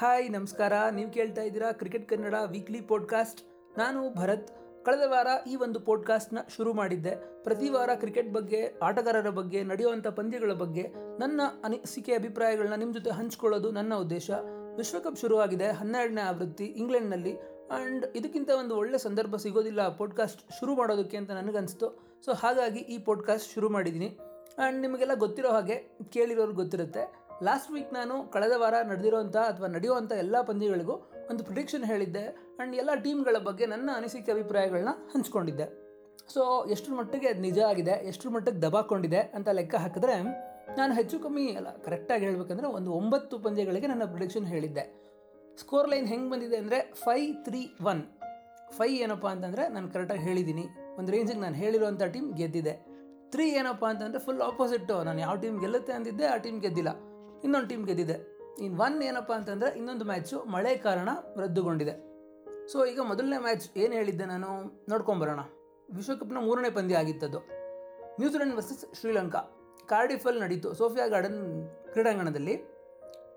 Hi, ನಮಸ್ಕಾರ. ನೀವು ಕೇಳ್ತಾ ಇದ್ದೀರಾ ಕ್ರಿಕೆಟ್ ಕನ್ನಡ ವೀಕ್ಲಿ ಪಾಡ್ಕಾಸ್ಟ್ ನಾನು ಭರತ್. ಕಳೆದ ವಾರ ಈ ಒಂದು ಪಾಡ್ಕಾಸ್ಟ್ನ ಶುರು ಮಾಡಿದ್ದೆ. ಪ್ರತಿ ವಾರ ಕ್ರಿಕೆಟ್ ಬಗ್ಗೆ, ಆಟಗಾರರ ಬಗ್ಗೆ ನಡೆಯುವಂಥ ಪಂದ್ಯಗಳ ಬಗ್ಗೆ ನನ್ನ ಅನಿಸಿಕೆ ಅಭಿಪ್ರಾಯಗಳನ್ನ ನಿಮ್ಮ ಜೊತೆ ಹಂಚ್ಕೊಳ್ಳೋದು ನನ್ನ ಉದ್ದೇಶ. ವಿಶ್ವಕಪ್ ಶುರುವಾಗಿದೆ, ಹನ್ನೆರಡನೇ ಆವೃತ್ತಿ ಇಂಗ್ಲೆಂಡ್ನಲ್ಲಿ. ಆ್ಯಂಡ್ ಇದಕ್ಕಿಂತ ಒಂದು ಒಳ್ಳೆ ಸಂದರ್ಭ ಸಿಗೋದಿಲ್ಲ ಪಾಡ್ಕಾಸ್ಟ್ ಶುರು ಮಾಡೋದಕ್ಕೆ ಅಂತ ನನಗನ್ನಿಸ್ತು ಸೊ ಹಾಗಾಗಿ ಈ ಪಾಡ್ಕಾಸ್ಟ್ ಶುರು ಮಾಡಿದ್ದೀನಿ ಆ್ಯಂಡ್ ನಿಮಗೆಲ್ಲ ಗೊತ್ತಿರೋ ಹಾಗೆ ಕೇಳಿರೋರು ಗೊತ್ತಿರುತ್ತೆ. ಲಾಸ್ಟ್ ವೀಕ್ ನಾನು ಕಳೆದ ವಾರ ನಡೆದಿರೋಂಥ ಅಥವಾ ನಡೆಯುವಂಥ ಎಲ್ಲ ಪಂದ್ಯಗಳಿಗೂ ಒಂದು ಪ್ರಿಡಿಕ್ಷನ್ ಹೇಳಿದ್ದೆ ಆ್ಯಂಡ್ ಎಲ್ಲ ಟೀಮ್ಗಳ ಬಗ್ಗೆ ನನ್ನ ಅನಿಸಿಕೆ ಅಭಿಪ್ರಾಯಗಳನ್ನ ಹಂಚ್ಕೊಂಡಿದ್ದೆ. ಸೊ ಎಷ್ಟರ ಮಟ್ಟಿಗೆ ಅದು ನಿಜ ಆಗಿದೆ, ಎಷ್ಟರ ಮಟ್ಟಿಗೆ ದಬಾಕೊಂಡಿದೆ ಅಂತ ಲೆಕ್ಕ ಹಾಕಿದ್ರೆ ನಾನು ಹೆಚ್ಚು ಕಮ್ಮಿ ಅಲ್ಲ ಕರೆಕ್ಟಾಗಿ ಹೇಳಬೇಕಂದ್ರೆ ಒಂದು ಒಂಬತ್ತು ಪಂದ್ಯಗಳಿಗೆ ನನ್ನ ಪ್ರಿಡಿಕ್ಷನ್ ಹೇಳಿದ್ದೆ. ಸ್ಕೋರ್ ಲೈನ್ ಹೆಂಗೆ ಬಂದಿದೆ ಅಂದರೆ ಫೈ ತ್ರೀ ಒನ್ ಫೈ ಏನಪ್ಪ ಅಂತಂದರೆ ನಾನು ಕರೆಕ್ಟಾಗಿ ಹೇಳಿದ್ದೀನಿ. ಒಂದು ರೇಂಜಿಗೆ ನಾನು ಹೇಳಿರೋಂಥ ಟೀಮ್ ಗೆದ್ದಿದೆ. ತ್ರೀ ಏನಪ್ಪ ಅಂತಂದರೆ ಫುಲ್ ಆಪೋಸಿಟ್ಟು ನಾನು ಯಾವ ಟೀಮ್ ಗೆಲ್ಲುತ್ತೆ ಅಂದಿದ್ದೆ, ಆ ಟೀಮ್ ಗೆದ್ದಿಲ್ಲ. ಇನ್ನೊಂದು ಟೀಮ್ ಗೆದ್ದಿದೆ. ಇನ್ನು ಒನ್ ಏನಪ್ಪ ಅಂತಂದರೆ ಇನ್ನೊಂದು ಮ್ಯಾಚು ಮಳೆ ಕಾರಣ ರದ್ದುಗೊಂಡಿದೆ. ಸೊ ಈಗ ಮೊದಲನೇ ಮ್ಯಾಚ್ ಏನು ಹೇಳಿದ್ದೆ ನಾನು? ನೋಡ್ಕೊಂಬರೋಣ. ವಿಶ್ವಕಪ್ನ ಮೂರನೇ ಪಂದ್ಯ ಆಗಿತ್ತದ್ದು ನ್ಯೂಜಿಲೆಂಡ್ ವರ್ಸಸ್ ಶ್ರೀಲಂಕಾ. ಕಾರ್ಡಿಫಲ್ ನಡೀತು. ಸೋಫಿಯಾ ಗಾರ್ಡನ್ ಕ್ರೀಡಾಂಗಣದಲ್ಲಿ.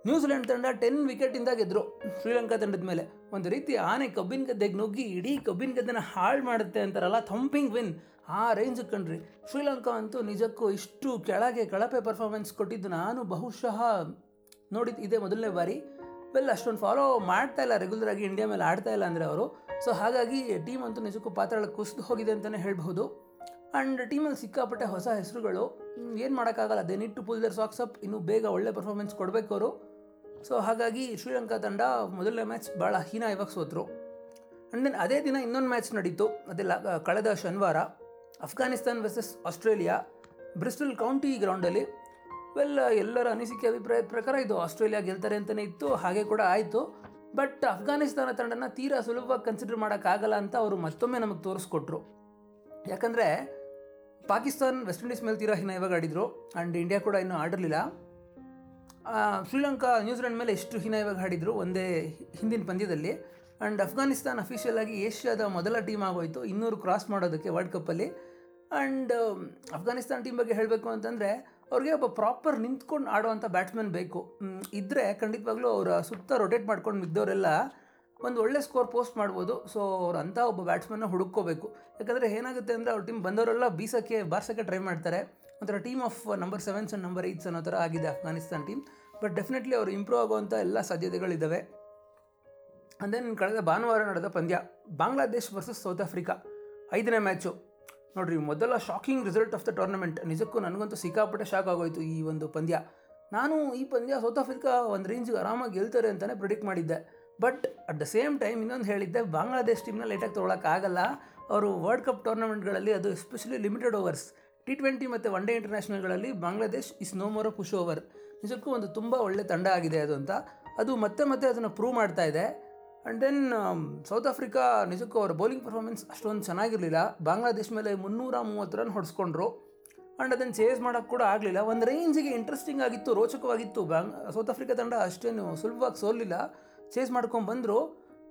ನ್ಯೂಜಿಲೆಂಡ್ ತಂಡ ಟೆನ್ ವಿಕೆಟಿಂದ ಗೆದ್ದರು ಶ್ರೀಲಂಕಾ ತಂಡದ ಮೇಲೆ. ಒಂದು ರೀತಿ ಆನೆ ಕಬ್ಬಿನ ಗದ್ದೆಗೆ ನುಗ್ಗಿ ಇಡೀ ಕಬ್ಬಿನ ಗದ್ದೆನ ಹಾಳು ಮಾಡುತ್ತೆ ಅಂತಾರಲ್ಲ ಥಂಪಿಂಗ್ ವಿನ್ ಆ ರೇಂಜ್ ಕಂಡ್ರಿ. ಶ್ರೀಲಂಕಾ ಅಂತೂ ನಿಜಕ್ಕೂ ಇಷ್ಟು ಕೆಳಗೆ ಕಳಪೆ ಪರ್ಫಾರ್ಮೆನ್ಸ್ ಕೊಟ್ಟಿದ್ದು ನಾನು ಬಹುಶಃ ನೋಡಿದ್ದು ಇದೇ ಮೊದಲನೇ ಬಾರಿ. ವೆಲ್ ಅಷ್ಟೊಂದು ಫಾಲೋ ಮಾಡ್ತಾ ಇಲ್ಲ ರೆಗ್ಯುಲರ್ ಆಗಿ ಇಂಡಿಯಾ ಮೇಲೆ ಆಡ್ತಾ ಇಲ್ಲ ಅಂದರೆ ಅವರು. ಸೊ ಹಾಗಾಗಿ ಟೀಮ್ ಅಂತೂ ನಿಜಕ್ಕೂ ಪಾತ್ರಗಳು ಕುಸಿದು ಹೋಗಿದೆ ಅಂತಲೇ ಹೇಳ್ಬಹುದು. ಆ್ಯಂಡ್ ಟೀಮಲ್ಲಿ ಸಿಕ್ಕಾಪಟ್ಟೆ ಹೊಸ ಹೆಸರುಗಳು. ಏನು ಮಾಡೋಕ್ಕಾಗಲ್ಲ they need to pull their socks up ಇನ್ನೂ ಬೇಗ ಒಳ್ಳೆ ಪರ್ಫಾರ್ಮೆನ್ಸ್ ಕೊಡಬೇಕು ಅವರು. ಸೊ ಹಾಗಾಗಿ ಶ್ರೀಲಂಕಾ ತಂಡ ಮೊದಲನೇ ಮ್ಯಾಚ್ ಭಾಳ ಹೀನಾಯವಾಗಿ ಸೋತರು. ಆ್ಯಂಡ್ ದೆನ್ ಅದೇ ದಿನ ಇನ್ನೊಂದು ಮ್ಯಾಚ್ ನಡೀತು. ಅದೆಲ್ಲ ಕಳೆದ ಶನಿವಾರ. Afghanistan versus Australia, Bristol county ಗ್ರೌಂಡಲ್ಲಿ ವೆಲ್ ಎಲ್ಲರ ಅನಿಸಿಕೆ ಅಭಿಪ್ರಾಯದ ಪ್ರಕಾರ ಇದು ಆಸ್ಟ್ರೇಲಿಯಾ ಗೆಲ್ತಾರೆ ಅಂತಲೇ ಇತ್ತು, ಹಾಗೆ ಕೂಡ ಆಯಿತು. ಬಟ್ ಅಫ್ಘಾನಿಸ್ತಾನ ತಂಡನ ತೀರಾ ಸುಲಭವಾಗಿ ಕನ್ಸಿಡರ್ ಮಾಡೋಕ್ಕಾಗಲ್ಲ ಅಂತ ಅವರು ಮತ್ತೊಮ್ಮೆ ನಮಗೆ ತೋರಿಸ್ಕೊಟ್ರು. ಯಾಕಂದರೆ, ಪಾಕಿಸ್ತಾನ್ ವೆಸ್ಟ್ ಇಂಡೀಸ್ ಮೇಲೆ ತೀರಾ ಇವಾಗ ಆಡಿದರು ಆ್ಯಂಡ್ ಇಂಡಿಯಾ ಕೂಡ ಇನ್ನೂ ಆಡಿರಲಿಲ್ಲ. ಶ್ರೀಲಂಕಾ ನ್ಯೂಜಿಲೆಂಡ್ ಮೇಲೆ ಎಷ್ಟು ಹೀನಾಯವಾಗಿ ಆಡಿದರು, ಒಂದೇ ಹಿಂದಿನ ಪಂದ್ಯದಲ್ಲಿ. ಆ್ಯಂಡ್ ಅಫ್ಘಾನಿಸ್ತಾನ್ ಅಫಿಷಿಯಲ್ ಆಗಿ ಏಷ್ಯಾದ ಮೊದಲ ಟೀಮ್ ಆಗೋಯಿತು, ಇನ್ನೂರು ಕ್ರಾಸ್ ಮಾಡೋದಕ್ಕೆ ವರ್ಲ್ಡ್ ಕಪ್ಪಲ್ಲಿ ಆ್ಯಂಡ್ ಅಫ್ಘಾನಿಸ್ತಾನ್ ಟೀಮ್ ಬಗ್ಗೆ ಹೇಳಬೇಕು ಅಂತಂದರೆ, ಅವ್ರಿಗೆ ಒಬ್ಬ ಪ್ರಾಪರ್ ನಿಂತ್ಕೊಂಡು ಆಡುವಂಥ ಬ್ಯಾಟ್ಸ್ಮನ್ ಬೇಕು. ಇದ್ದರೆ ಖಂಡಿತವಾಗ್ಲೂ ಅವರ ಸುತ್ತ ರೊಟೇಟ್ ಮಾಡ್ಕೊಂಡು ಮಿದ್ದವರೆಲ್ಲ ಒಂದು ಒಳ್ಳೆ ಸ್ಕೋರ್ ಪೋಸ್ಟ್ ಮಾಡ್ಬೋದು. ಸೊ ಅವ್ರು ಅಂಥ ಒಬ್ಬ ಬ್ಯಾಟ್ಸ್ಮನ್ನ ಹುಡುಕೋಬೇಕು ಯಾಕಂದರೆ ಏನಾಗುತ್ತೆ ಅಂದರೆ ಅವ್ರ ಟೀಮ್ ಬಂದವರೆಲ್ಲ ಬೀಸೋಕ್ಕೆ, ಬಾರ್ಸೋಕ್ಕೆ ಟ್ರೈ ಮಾಡ್ತಾರೆ. ಒಂಥರ team of number sevens and number eights ಅನ್ನೋ ಥರ ಆಗಿದೆ ಅಫ್ಘಾನಿಸ್ತಾನ್ ಟೀಮ್ ಬಟ್ ಡೆಫಿನೆಟ್ಲಿ ಅವರು ಇಂಪ್ರೂವ್ ಆಗುವಂಥ ಎಲ್ಲ ಸಾಧ್ಯತೆಗಳಿದ್ದಾವೆ ಅಂದೆನ್ ಕಳೆದ ಭಾನುವಾರ ನಡೆದ ಪಂದ್ಯ, ಬಾಂಗ್ಲಾದೇಶ್ ವರ್ಸಸ್ ಸೌತ್ ಆಫ್ರಿಕಾ ಐದನೇ ಮ್ಯಾಚು ನೋಡಿರಿ, ಮೊದಲ shocking result of the tournament ನಿಜಕ್ಕೂ ನನಗಂತೂ ಸಿಕ್ಕಾಪಟ್ಟೆ ಶಾಕ್ ಆಗೋಯಿತು ಈ ಒಂದು ಪಂದ್ಯ. ನಾನು ಈ ಪಂದ್ಯ ಸೌತ್ ಆಫ್ರಿಕಾ ಒಂದು ರೇಂಜ್ಗೆ ಆರಾಮಾಗಿ ಗೆಲ್ತಾರೆ ಅಂತಲೇ ಪ್ರಿಡಿಕ್ಟ್ ಮಾಡಿದ್ದೆ. But at the same time ಇನ್ನೊಂದು ಹೇಳಿದ್ದೆ ಬಾಂಗ್ಲಾದೇಶ್ ಟೀಮ್ನ ಲೇಟಾಗಿ ತೊಗೊಳಕ್ಕಾಗಲ್ಲ ಅವರು ವರ್ಲ್ಡ್ ಕಪ್ ಟೂರ್ನಮೆಂಟ್ಗಳಲ್ಲಿ ಅದು especially limited overs T twenty ಮತ್ತು one day ಇಂಟರ್ನ್ಯಾಷನಲ್ಗಳಲ್ಲಿ Bangladesh is no more pushover ನಿಜಕ್ಕೂ ಒಂದು ತುಂಬ ಒಳ್ಳೆ ತಂಡ ಆಗಿದೆ ಅದು ಅಂತ. ಅದು ಮತ್ತೆ ಮತ್ತೆ ಅದನ್ನು ಪ್ರೂವ್ ಮಾಡ್ತಾ ಇದೆ. ಆ್ಯಂಡ್ ದೆನ್ ಸೌತ್ ಆಫ್ರಿಕಾ ನಿಜಕ್ಕೂ ಅವರ ಬೌಲಿಂಗ್ ಪರ್ಫಾರ್ಮೆನ್ಸ್ ಅಷ್ಟೊಂದು ಚೆನ್ನಾಗಿರಲಿಲ್ಲ. ಬಾಂಗ್ಲಾದೇಶ್ ಮೇಲೆ ಮುನ್ನೂರ ಮೂವತ್ತು ರನ್ ಹೊಡೆಸ್ಕೊಂಡ್ರು. ಆ್ಯಂಡ್ ಅದನ್ನು ಚೇಸ್ ಮಾಡೋಕ್ಕೆ ಕೂಡ ಆಗಲಿಲ್ಲ. ಒಂದು ರೇಂಜಿಗೆ ಇಂಟ್ರೆಸ್ಟಿಂಗ್ ಆಗಿತ್ತು, ರೋಚಕವಾಗಿತ್ತು. ಬ್ಯಾಂಗ್ ಸೌತ್ ಆಫ್ರಿಕಾ ತಂಡ ಅಷ್ಟೇನು ಸುಲಭವಾಗಿ ಸೋಲಿಲ್ಲ ಚೇಸ್ ಮಾಡ್ಕೊಂಡು ಬಂದರು.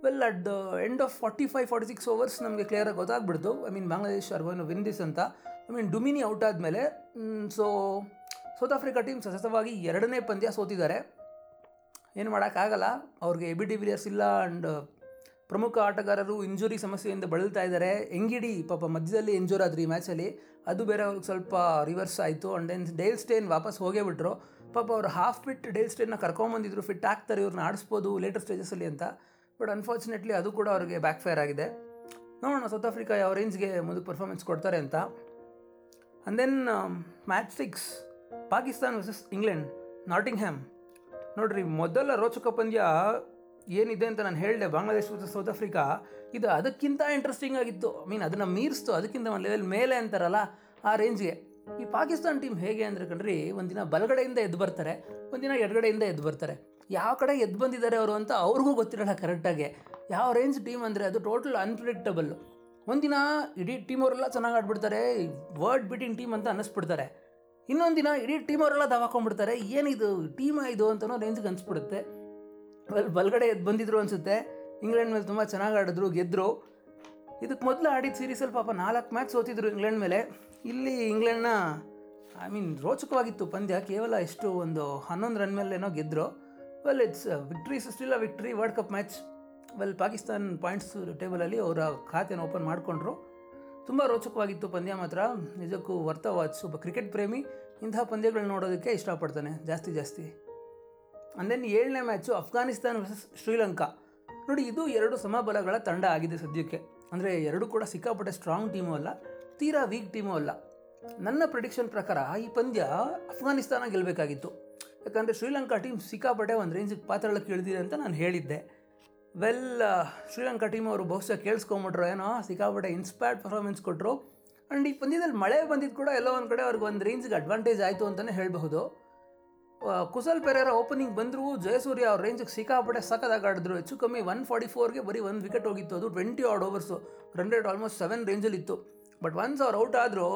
Well at the end of forty five forty six overs ನಮಗೆ ಕ್ಲಿಯರಾಗಿ ಗೊತ್ತಾಗ್ಬಿಡ್ತು. I mean Bangladesh are gone win this ಅಂತ. ಐ ಮೀನ್ ಡುಮಿನಿ ಔಟ್ ಆದಮೇಲೆ ಸೊ ಸೌತ್ ಆಫ್ರಿಕಾ ಟೀಮ್ ಸತತವಾಗಿ ಎರಡನೇ ಪಂದ್ಯ ಸೋತಿದ್ದಾರೆ. ಏನು ಮಾಡೋಕ್ಕಾಗಲ್ಲ. ಅವ್ರಿಗೆ ಎ ಬಿ ಡಿ ವಿಲಿಯರ್ಸ್ ಇಲ್ಲ ಆ್ಯಂಡ್ ಪ್ರಮುಖ ಆಟಗಾರರು ಇಂಜುರಿ ಸಮಸ್ಯೆಯಿಂದ ಬಳಲ್ತಾ ಇದ್ದಾರೆ. ಎಂಗಿಡಿ ಪಾಪ ಮಧ್ಯದಲ್ಲಿ ಇಂಜೂರ್ ಆದ್ರು ಈ ಮ್ಯಾಚಲ್ಲಿ ಅದು ಬೇರೆ ಅವ್ರಿಗೆ ಸ್ವಲ್ಪ ರಿವರ್ಸ್ ಆಯಿತು. ಆ್ಯಂಡ್ ದೆನ್ ಡೇಲ್ ಸ್ಟೇನ್ ವಾಪಸ್ ಹೋಗೇ ಬಿಟ್ರು. ಪಾಪ ಅವ್ರು ಹಾಫ್ ಫಿಟ್ ಡೇಲ್ ಸ್ಟೇನ್ನ ಕರ್ಕೊಂಬಂದಿದ್ರು ಫಿಟ್ ಆಗ್ತಾರೆ ಇವ್ರನ್ನ ಆಡಿಸ್ಬೋದು ಲೇಟರ್ ಸ್ಟೇಜಸಲ್ಲಿ ಅಂತ. ಬಟ್ ಅನ್ಫಾರ್ಚುನೇಟ್ಲಿ ಅದು ಕೂಡ ಅವ್ರಿಗೆ ಬ್ಯಾಕ್ ಫೈರ್ ಆಗಿದೆ. ನೋಡೋಣ ಸೌತ್ ಆಫ್ರಿಕಾ ಯಾವ ರೇಂಜ್ಗೆ ಮುಂದಕ್ಕೆ ಪರ್ಫಾರ್ಮೆನ್ಸ್ ಕೊಡ್ತಾರೆ ಅಂತ. And then match six Pakistan versus England Nottingham ನೋಡಿರಿ, ಮೊದಲ ರೋಚಕ ಪಂದ್ಯ ಏನಿದೆ ಅಂತ ನಾನು ಹೇಳಿದೆ, ಬಾಂಗ್ಲಾದೇಶ್ ಮತ್ತು ಸೌತ್ ಆಫ್ರಿಕಾ ಇದು ಅದಕ್ಕಿಂತ ಇಂಟ್ರೆಸ್ಟಿಂಗ್ ಆಗಿತ್ತು. ಮೀನ್ ಅದನ್ನು ಮೀರಿಸ್ತು, ಅದಕ್ಕಿಂತ ಒಂದು ಲೆವೆಲ್ ಮೇಲೆ ಅಂತಾರಲ್ಲ, ಆ ರೇಂಜ್ಗೆ ಈ ಪಾಕಿಸ್ತಾನ್ ಟೀಮ್ ಹೇಗೆ ಅಂದರೆ ಕಣ್ರಿ, ಒಂದಿನ ಬಲಗಡೆಯಿಂದ ಎದ್ದು ಬರ್ತಾರೆ, ಒಂದಿನ ಎಡಗಡೆಯಿಂದ ಎದ್ದು ಬರ್ತಾರೆ. ಯಾವ ಕಡೆ ಎದ್ದು ಬಂದಿದ್ದಾರೆ ಅವರು ಅಂತ ಅವ್ರಿಗೂ ಗೊತ್ತಿರಲ್ಲ ಕರೆಕ್ಟಾಗಿ ಯಾವ ರೇಂಜ್ ಟೀಮ್ ಅಂದರೆ ಅದು ಟೋಟಲ್ ಅನ್ಪ್ರಿಡಿಕ್ಟಬಲ್ ಒಂದಿನ ಇಡೀ ಟೀಮ್ ಅವರೆಲ್ಲ ಚೆನ್ನಾಗಿ ಆಡ್ಬಿಡ್ತಾರೆ ವರ್ಡ್ ಬೀಟಿಂಗ್ ಟೀಮ್ ಅಂತ ಅನ್ನಿಸ್ಬಿಡ್ತಾರೆ. ಇನ್ನೊಂದು ದಿನ ಇಡೀ ಟೀಮ್ ಅವರೆಲ್ಲ ದವಾಕೊಂಡ್ಬಿಡ್ತಾರೆ. ಏನಿದು? ಟೀಮ್ ಇದು ಅಂತನೋ ರೇಂಜ್ಗೆ ಅನಿಸ್ಬಿಡುತ್ತೆ. ಬಲ್, ಬಲ್ಗಡೆ ಎದ್ದು ಬಂದಿದ್ರು ಅನಿಸುತ್ತೆ. ಇಂಗ್ಲೆಂಡ್ ಮೇಲೆ ತುಂಬ ಚೆನ್ನಾಗಿ ಆಡಿದ್ರು ಗೆದ್ದರು ಇದಕ್ಕೆ ಮೊದಲು ಆಡಿದ ಸೀರೀಸಲ್ಲಿ ಪಾಪ ನಾಲ್ಕು ಮ್ಯಾಚ್ ಸೋತಿದ್ರು ಇಂಗ್ಲೆಂಡ್ ಮೇಲೆ. ಇಲ್ಲಿ ಇಂಗ್ಲೆಂಡ್ನ ಐ ಮೀನ್ ರೋಚಕವಾಗಿತ್ತು ಪಂದ್ಯ. ಕೇವಲ ಎಷ್ಟು ಒಂದು ಹನ್ನೊಂದು ರನ್ ಮೇಲೆ ಏನೋ ಗೆದ್ದರು well it's victory still a victory world cup match well Pakistan points ಟೇಬಲಲ್ಲಿ ಅವರ ಖಾತೆನ ಓಪನ್ ಮಾಡಿಕೊಂಡ್ರು. ತುಂಬ ರೋಚಕವಾಗಿತ್ತು ಪಂದ್ಯ ಮಾತ್ರ. ನಿಜಕ್ಕೂ ವರ್ತ ವಾಚ್ ಒಬ್ಬ ಕ್ರಿಕೆಟ್ ಪ್ರೇಮಿ ಇಂತಹ ಪಂದ್ಯಗಳು ನೋಡೋದಕ್ಕೆ ಇಷ್ಟಪಡ್ತಾನೆ. ಜಾಸ್ತಿ ಜಾಸ್ತಿ. ಅಂದೆನ್ ಏಳನೇ ಮ್ಯಾಚು ಅಫ್ಘಾನಿಸ್ತಾನ್ ವರ್ಸಸ್ ಶ್ರೀಲಂಕಾ. ನೋಡಿ, ಇದು ಎರಡು ಸಮಬಲಗಳ ತಂಡ ಆಗಿದೆ ಸದ್ಯಕ್ಕೆ. ಅಂದರೆ ಎರಡು ಕೂಡ ಸಿಕ್ಕಾಪಟ್ಟೆ ಸ್ಟ್ರಾಂಗ್ ಟೀಮು ಅಲ್ಲ, ತೀರಾ ವೀಕ್ ಟೀಮು ಅಲ್ಲ. ನನ್ನ ಪ್ರಿಡಿಕ್ಷನ್ ಪ್ರಕಾರ ಈ ಪಂದ್ಯ ಅಫ್ಘಾನಿಸ್ತಾನ ಗೆಲ್ಲಬೇಕಾಗಿತ್ತು ಯಾಕಂದರೆ ಶ್ರೀಲಂಕಾ ಟೀಮ್ ಸಿಕ್ಕಾಪಟ್ಟೆ ಒಂದು ರೇಂಜಿಗೆ ಪಾತ್ರಳಕ್ಕೆ ಇಳಿದಿದೆ ಅಂತ ನಾನು ಹೇಳಿದ್ದೆ. ವೆಲ್ ಶ್ರೀಲಂಕಾ ಟೀಮ್ ಅವರು ಬಹುಶಃ ಕೇಳಿಸ್ಕೊಂಬಿಟ್ರು, ಏನೋ ಸಿಕ್ಕಾಪಟ್ಟೆ ಇನ್ಸ್ಪೈರ್ಡ್ ಪರ್ಫಾರ್ಮೆನ್ಸ್ ಕೊಟ್ಟರು ಆ್ಯಂಡ್ ಈ ಪಂದ್ಯದಲ್ಲಿ ಮಳೆ ಬಂದಿದ್ದು ಕೂಡ ಎಲ್ಲೋ ಒಂದು ಕಡೆ ಅವ್ರಿಗೆ ಒಂದು ರೇಂಜ್ಗೆ ಅಡ್ವಾಂಟೇಜ್ ಆಯಿತು ಅಂತಲೇ ಹೇಳಬಹುದು. ಕುಸಲ್ ಪೆರೇರ ಓಪನಿಂಗ್ ಬಂದರೂ ಜಯಸೂರ್ಯ ಅವ್ರ ರೇಂಜಿಗೆ ಸಿಕ್ಕಾಪಟ್ಟೆ ಸಖತ್ತಾಗಿ ಆಡಿದ್ರು. ಹೆಚ್ಚು ಕಮ್ಮಿ ಒನ್ ಫಾರ್ಟಿ ಫೋರ್ಗೆ ಬರೀ ಒಂದು ವಿಕೆಟ್ ಹೋಗಿತ್ತು. ಅದು twenty odd overs run almost seven ರೇಂಜಲ್ಲಿ ಇತ್ತು. ಬಟ್ ಒನ್ಸ್ ಅವ್ರು ಔಟ್ ಆದರೂ,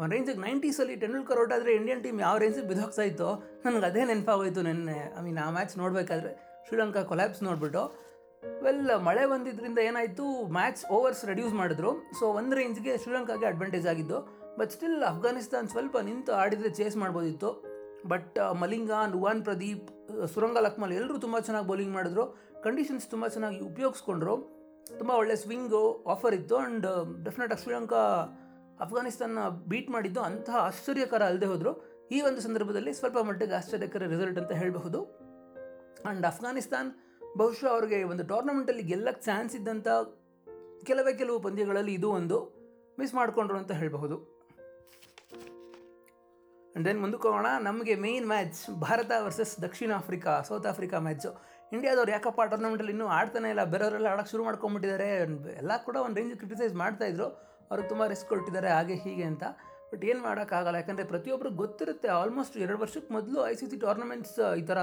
ಒಂದು ರೇಂಜಿಗೆ ನೈಂಟೀಸಲ್ಲಿ ಟೆಂಡೂಲ್ಕರ್ ಔಟ್ ಆದರೆ ಇಂಡಿಯನ್ ಟೀಮ್ ಯಾವ ರೇಂಜಿಗೆ ಬಿದೋಗ್ತಾ ಇತ್ತು, ನನಗೆ ಅದೇ ನೆನಪಾಗೋಯಿತು ನೆನ್ನೆ. ಐ ಮೀನ್ ಆ ಮ್ಯಾಚ್ ನೋಡಬೇಕಾದ್ರೆ ಶ್ರೀಲಂಕಾ ಕೊಲ್ಯಾಪ್ಸ್ ನೋಡಿಬಿಟ್ಟು ವೆಲ್ ಮಳೆ ಬಂದಿದ್ದರಿಂದ ಏನಾಯಿತು? ಮ್ಯಾಚ್ ಓವರ್ಸ್ ರೆಡ್ಯೂಸ್ ಮಾಡಿದ್ರು. ಸೊ ಒಂದು ರೇಂಜ್ಗೆ ಶ್ರೀಲಂಕಾಗೆ ಅಡ್ವಾಂಟೇಜ್ ಆಗಿದ್ದು ಬಟ್ ಸ್ಟಿಲ್ ಅಫ್ಘಾನಿಸ್ತಾನ್ ಸ್ವಲ್ಪ ನಿಂತು ಆಡಿದರೆ ಚೇಸ್ ಮಾಡ್ಬೋದಿತ್ತು. ಬಟ್ ಮಲಿಂಗ ನುವಾನ್ ಪ್ರದೀಪ್ ಸುರಂಗ ಲಕ್ಮಲ್ ಎಲ್ಲರೂ ತುಂಬ ಚೆನ್ನಾಗಿ ಬೌಲಿಂಗ್ ಮಾಡಿದ್ರು. ಕಂಡೀಷನ್ಸ್ ತುಂಬ ಚೆನ್ನಾಗಿ ಉಪಯೋಗಿಸ್ಕೊಂಡ್ರು. ತುಂಬ ಒಳ್ಳೆ ಸ್ವಿಂಗು ಆಫರ್ ಇತ್ತು and definite Sri Lanka Afghanistan beat ಮಾಡಿದ್ದು ಅಂತಹ ಆಶ್ಚರ್ಯಕರ ಅಲ್ಲದೆ ಹೋದರು. ಈ ಒಂದು ಸಂದರ್ಭದಲ್ಲಿ ಸ್ವಲ್ಪ ಮಟ್ಟಿಗೆ ಆಶ್ಚರ್ಯಕರ ರಿಸಲ್ಟ್ ಅಂತ ಹೇಳಬಹುದು. ಆ್ಯಂಡ್ ಅಫ್ಘಾನಿಸ್ತಾನ್ ಬಹುಶಃ ಅವ್ರಿಗೆ ಒಂದು ಟೂರ್ನಮೆಂಟಲ್ಲಿ ಗೆಲ್ಲಕ್ಕೆ ಚಾನ್ಸ್ ಇದ್ದಂಥ ಕೆಲವೇ ಕೆಲವು ಪಂದ್ಯಗಳಲ್ಲಿ ಇದು ಒಂದು ಮಿಸ್ ಮಾಡಿಕೊಂಡ್ರು ಅಂತ ಹೇಳಬಹುದು. ಆ್ಯಂಡ್ ದೆನ್ ಮುಂದಕ್ಕೆ ಹೋಗೋಣ ನಮಗೆ ಮೇಯ್ನ್ ಮ್ಯಾಚ್ ಭಾರತ ವರ್ಸಸ್ ದಕ್ಷಿಣ ಆಫ್ರಿಕಾ, ಸೌತ್ ಆಫ್ರಿಕಾ ಮ್ಯಾಚು ಇಂಡಿಯಾದವ್ರು ಯಾಕಪ್ಪ ಟೂರ್ನಮೆಂಟಲ್ಲಿ ಇನ್ನೂ ಆಡ್ತಾನೆ ಇಲ್ಲ, ಬೇರೆಯವರೆಲ್ಲ ಆಡೋಕ್ಕೆ ಶುರು ಮಾಡ್ಕೊಂಬಿಟ್ಟಿದ್ದಾರೆ ಎಲ್ಲ ಕೂಡ ಒಂದು ರೇಂಜ್ ಕ್ರಿಟಿಸೈಸ್ ಮಾಡ್ತಾಯಿದ್ರು ಅವ್ರಿಗೆ ತುಂಬ ರಿಸ್ಕ್ ಕೊಟ್ಟಿದ್ದಾರೆ, ಹಾಗೆ ಹೀಗೆ ಅಂತ. ಬಟ್ ಏನು ಮಾಡೋಕ್ಕಾಗಲ್ಲ, ಯಾಕಂದರೆ ಪ್ರತಿಯೊಬ್ಬರು ಗೊತ್ತಿರುತ್ತೆ ಆಲ್ಮೋಸ್ಟ್ ಎರಡು ವರ್ಷಕ್ಕೆ ಮೊದಲು ಐ ಸಿ ಸಿ ಟೂರ್ನಮೆಂಟ್ಸ್ ಈ ಥರ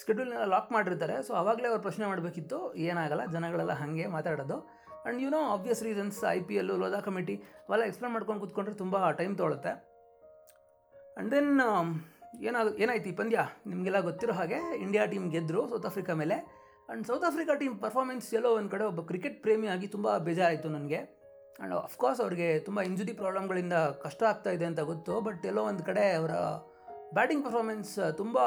ಸ್ಕೆಡ್ಯೂಲ್ನೆಲ್ಲ ಲಾಕ್ ಮಾಡಿರ್ತಾರೆ. ಸೊ ಅವಾಗಲೇ ಅವ್ರು ಪ್ರಶ್ನೆ ಮಾಡಬೇಕಿತ್ತು, ಏನಾಗಲ್ಲ, ಜನಗಳೆಲ್ಲ ಹಾಗೆ ಮಾತಾಡೋದು. And you know obvious reasons I P L Lodha committee, ಅವೆಲ್ಲ ಎಕ್ಸ್ಪ್ಲೇನ್ ಮಾಡ್ಕೊಂಡು ಕೂತ್ಕೊಂಡ್ರೆ ತುಂಬ ಟೈಮ್ ತೊಗೊಳುತ್ತೆ ಆ್ಯಂಡ್ ದೆನ್ ಏನಾಗ, ಏನಾಯ್ತು ಈ ಪಂದ್ಯ? ನಿಮಗೆಲ್ಲ ಗೊತ್ತಿರೋ ಹಾಗೆ ಇಂಡಿಯಾ ಟೀಮ್ ಗೆದ್ದರು ಸೌತ್ ಆಫ್ರಿಕಾ ಮೇಲೆ. And South Africa team performance ಎಲ್ಲೋ ಒಂದು ಕಡೆ ಒಬ್ಬ ಕ್ರಿಕೆಟ್ ಪ್ರೇಮಿಯಾಗಿ ತುಂಬ ಬೇಜಾರಾಯಿತು ನನಗೆ. ಆ್ಯಂಡ್ ಅಫ್ಕೋರ್ಸ್ ಅವ್ರಿಗೆ ತುಂಬ ಇಂಜುರಿ ಪ್ರಾಬ್ಲಮ್ಗಳಿಂದ ಕಷ್ಟ ಆಗ್ತಾ ಇದೆ ಅಂತ ಗೊತ್ತು. ಬಟ್ ಎಲ್ಲೋ ಒಂದು ಕಡೆ ಅವರ ಬ್ಯಾಟಿಂಗ್ ಪರ್ಫಾರ್ಮೆನ್ಸ್ ತುಂಬ